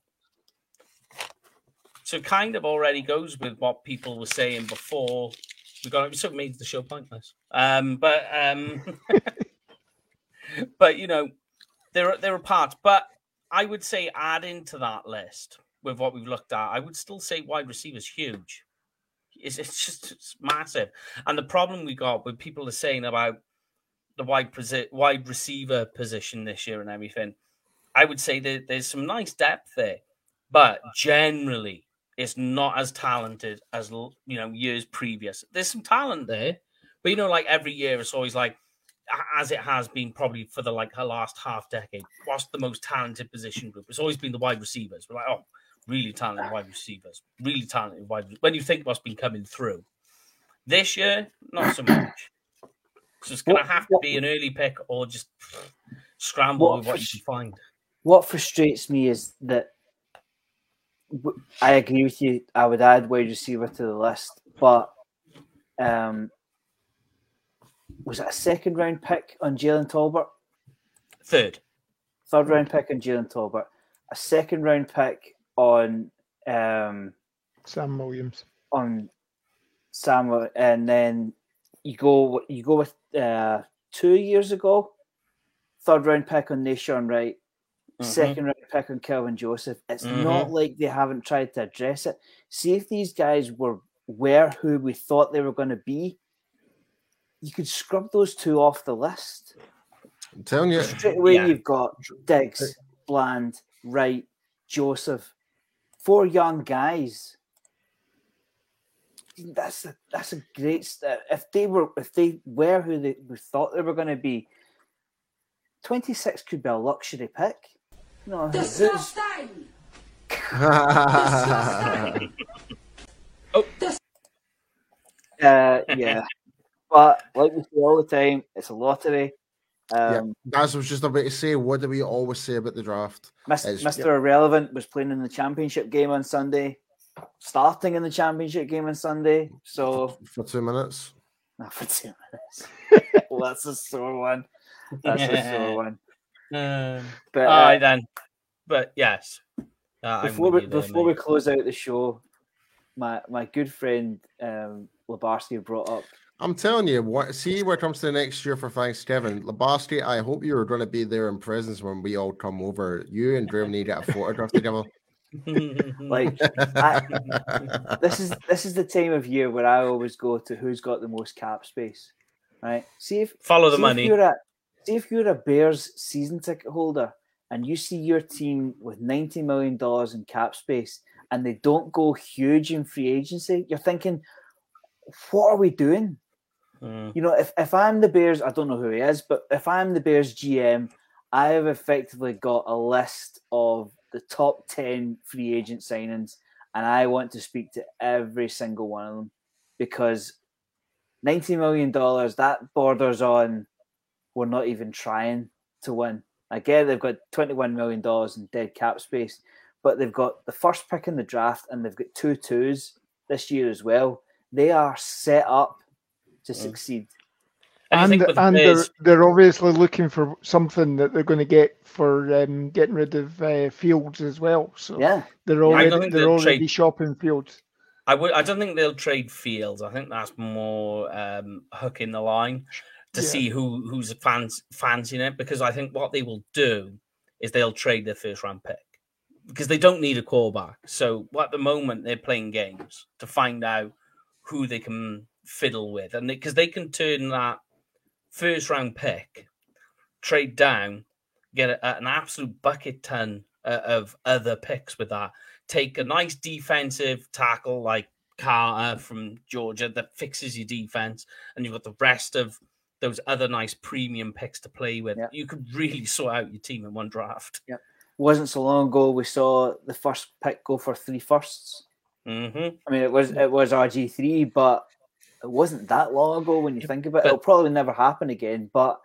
So kind of already goes with what people were saying before we got it. So it made the show pointless. Um, but um, but you know, there are there are parts. But I would say add into that list with what we've looked at, I would still say wide receivers huge. It's, it's just it's massive. And the problem we got with people are saying about the wide wide receiver position this year and everything, I would say that there's some nice depth there, but generally it's not as talented as you know years previous. There's some talent there, but you know, like every year it's always like as it has been probably for the like her last half decade. What's the most talented position group? It's always been the wide receivers. We're like, oh, really talented wide receivers, really talented wide. When you think what's been coming through this year, not so much. So it's going to have to be an early pick or just scramble What with what you can find. What frustrates me is that I agree with you. I would add wide receiver to the list, but um, was it a second round pick on Jalen Tolbert? Third, Third round pick on Jalen Tolbert, a second round pick on um, Sam Williams. on Sam, and then you go you go with uh, two years ago, third round pick on Nahshon Wright, Mhm. second round pick on Kelvin Joseph. It's not like they haven't tried to address it. See if these guys were were who we thought they were going to be. You could scrub those two off the list. I'm telling you. Straight away, Yeah. you've got Diggs, Bland, Wright, Joseph, four young guys. That's a that's a great. St- if they were if they were who they we thought they were going to be, twenty six could be a luxury pick. No, who's- Disgusting! [LAUGHS] [LAUGHS] uh, yeah. But like we say all the time, it's a lottery. Yeah. Um, That's what I was just about to say. What do we always say about the draft? Mis- It's- Mr. Irrelevant was playing in the championship game on Sunday, starting in the championship game on Sunday. So For two minutes. not for two minutes. [LAUGHS] well, that's a sore one. That's a sore [LAUGHS] one. Um, But aye uh, then. But yes, Uh, before we there, before we close out the show, my my good friend um, Labarski brought up. I'm telling you, what see what comes to the next year for Thanksgiving. Labasti, I hope you're gonna be there in presence when we all come over. You and Drew need to get a photograph together. [LAUGHS] Like this is this is the time of year where I always go to who's got the most cap space, right? See if follow the see money. If you're a, see if you're a Bears season ticket holder and you see your team with ninety million dollars in cap space and they don't go huge in free agency, you're thinking, what are we doing? Mm. You know, if, if I'm the Bears, I don't know who he is, but if I'm the Bears GM, I have effectively got a list of the top 10 free agent signings, and I want to speak to every single one of them because $90 million, that borders on we're not even trying to win. Again, they've got $21 million in dead cap space, but they've got the first pick in the draft and they've got two twos this year as well. They are set up to Mm. succeed. and think and Bears- they're they're obviously looking for something that they're going to get for um, getting rid of uh, Fields as well. So Yeah, they're I already they're they'll already trade- shopping Fields. I would. I don't think they'll trade Fields. I think that's more um, hooking the line to Yeah. see who who's fans fancying it. Because I think what they will do is they'll trade their first round pick because they don't need a quarterback. So at the moment they're playing games to find out who they can fiddle with, and because they, can turn that first round pick, trade down, get a, an absolute bucket ton uh, of other picks with that. Take a nice defensive tackle like Carter from Georgia that fixes your defense, and you've got the rest of those other nice premium picks to play with. Yeah. You could really sort out your team in one draft. Yeah. Wasn't so long ago we saw the first pick go for three firsts. hmm I mean, it was it was RG three, but it wasn't that long ago when you think about it. It'll probably never happen again. But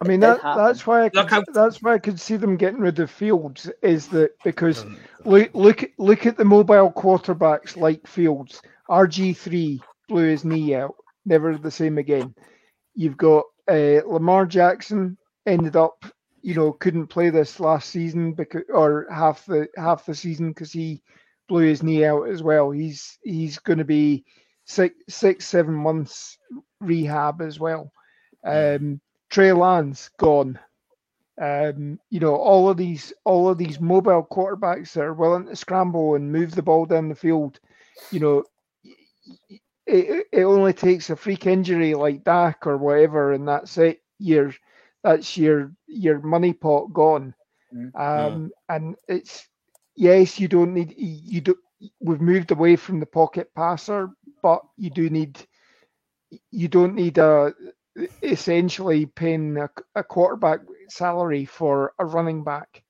I mean that that's why I could, how... that's why I could see them getting rid of Fields is that because look look look at the mobile quarterbacks like Fields. RG three blew his knee out, never the same again. You've got uh, Lamar Jackson ended up, you know, couldn't play this last season because or half the half the season because he blew his knee out as well. He's he's going to be six six seven months rehab as well. Um, Trey Lance gone. Um, you know, all of these all of these mobile quarterbacks that are willing to scramble and move the ball down the field. You know, it, it- only takes a freak injury like Dak or whatever, and that's it. Your that's your your money pot gone. Mm. Um, and it's yes, you don't need you do. We've moved away from the pocket passer, but you do need you don't need a essentially paying a, a quarterback salary for a running back,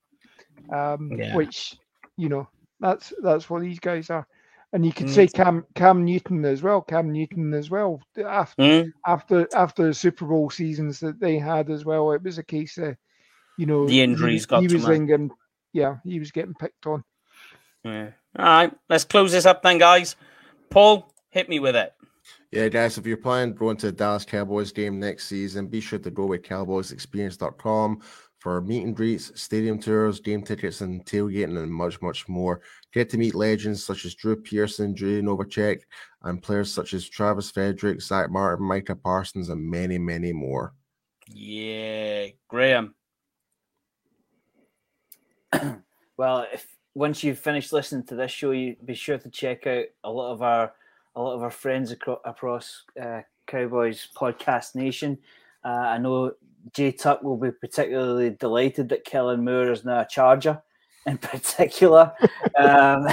um, Yeah. which you know that's that's what these guys are. And you could Mm. say Cam Cam Newton as well. Cam Newton as well. After Mm. after after the Super Bowl seasons that they had as well, it was a case of you know The he- injuries got He to was ringing, yeah, he was getting picked on. Yeah. All right, let's close this up then, guys. Paul, hit me with it. Yeah, guys, if you're planning going to the Dallas Cowboys game next season, be sure to go with cowboysexperience.com for meet and greets, stadium tours, game tickets, and tailgating, and much, much more. Get to meet legends such as Drew Pearson, Drew Novacek, and players such as Travis Frederick, Zack Martin, Micah Parsons, and many, many more. Yeah, Graham. [CLEARS THROAT] well, if once you've finished listening to this show, you be sure to check out a lot of our a lot of our friends across, across uh, Cowboys Podcast Nation. Uh, I know Jay Tuck will be particularly delighted that Kellen Moore is now a Charger, in [LAUGHS] particular. um,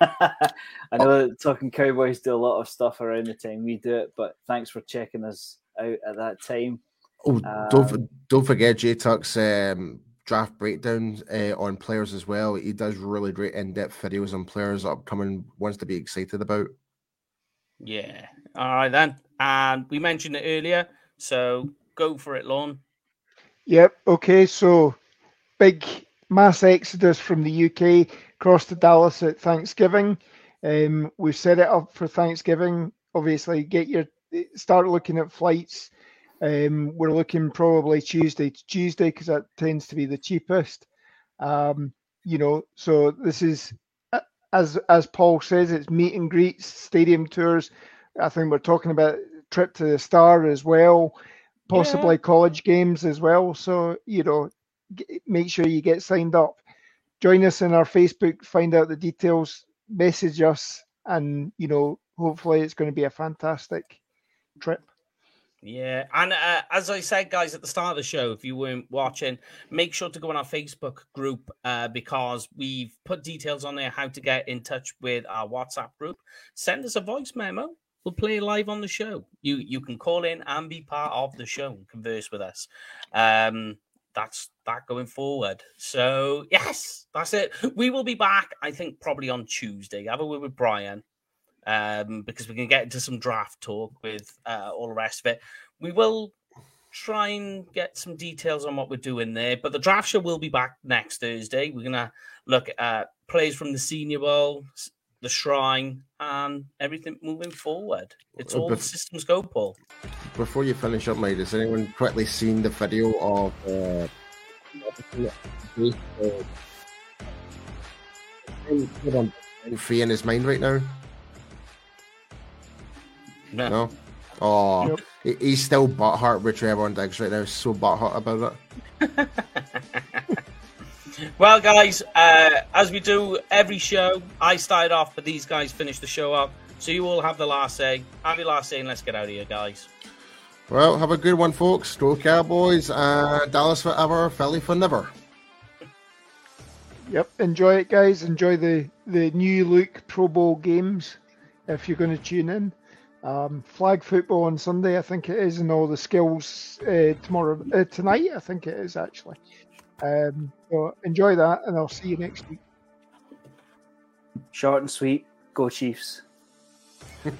[LAUGHS] I know that Talking Cowboys do a lot of stuff around the time we do it, but thanks for checking us out at that time. Oh, don't Um, don't forget Jay Tuck's um, draft breakdown uh, on players as well. He does really great in depth videos on players upcoming ones to be excited about. Yeah. All right then. And we mentioned it earlier, so go for it, Lon. Yep. Okay. So big mass exodus from the UK across to Dallas at Thanksgiving. Um, we've set it up for Thanksgiving. Obviously, get your start looking at flights. Um, we're looking probably Tuesday to Tuesday because that tends to be the cheapest. Um, you know, so this is as as Paul says, it's meet and greets, stadium tours. I think we're talking about trip to the Star as well possibly college games as well. So you know, g- make sure you get signed up. Join us in our Facebook. Find out the details. Message us, and you know, hopefully, it's going to be a fantastic trip. Yeah, and uh, as I said, guys, at the start of the show, if you weren't watching, make sure to go on our Facebook group uh, because we've put details on there how to get in touch with our WhatsApp group. Send us a voice memo. We'll play live on the show. You you can call in and be part of the show and converse with us. Um, that's that going forward. So yes, that's it. We will be back. I think probably on Tuesday. Have a word with Brian um, because we can get into some draft talk with uh, all the rest of it. We will try and get some details on what we're doing there, but the draft show will be back next Thursday. We're gonna look at plays from the Senior Bowl, the shrine, and everything moving forward. It's Uh, all systems go, Paul. Before you finish up, mate, has anyone quickly seen the video of uh, Free in his mind right now? No. No. Oh, Yep. he- he's still butthurt with Trevon Diggs right now. He's So butthurt about it. [LAUGHS] Well, guys, uh, as we do every show, I started off, but these guys finish the show up. So you all have the last say. Have your last say, and let's get out of here, guys. Well, have a good one, folks. Go Cowboys. Uh, Dallas forever. Philly for never. Yep, enjoy it, guys. Enjoy the the new look Pro Bowl games if you're going to tune in. Um, flag football on Sunday, I think it is, and all the skills uh, tomorrow uh, tonight. I think it is actually. Um, so enjoy that, and I'll see you next week. Short and sweet. Go Chiefs. [LAUGHS]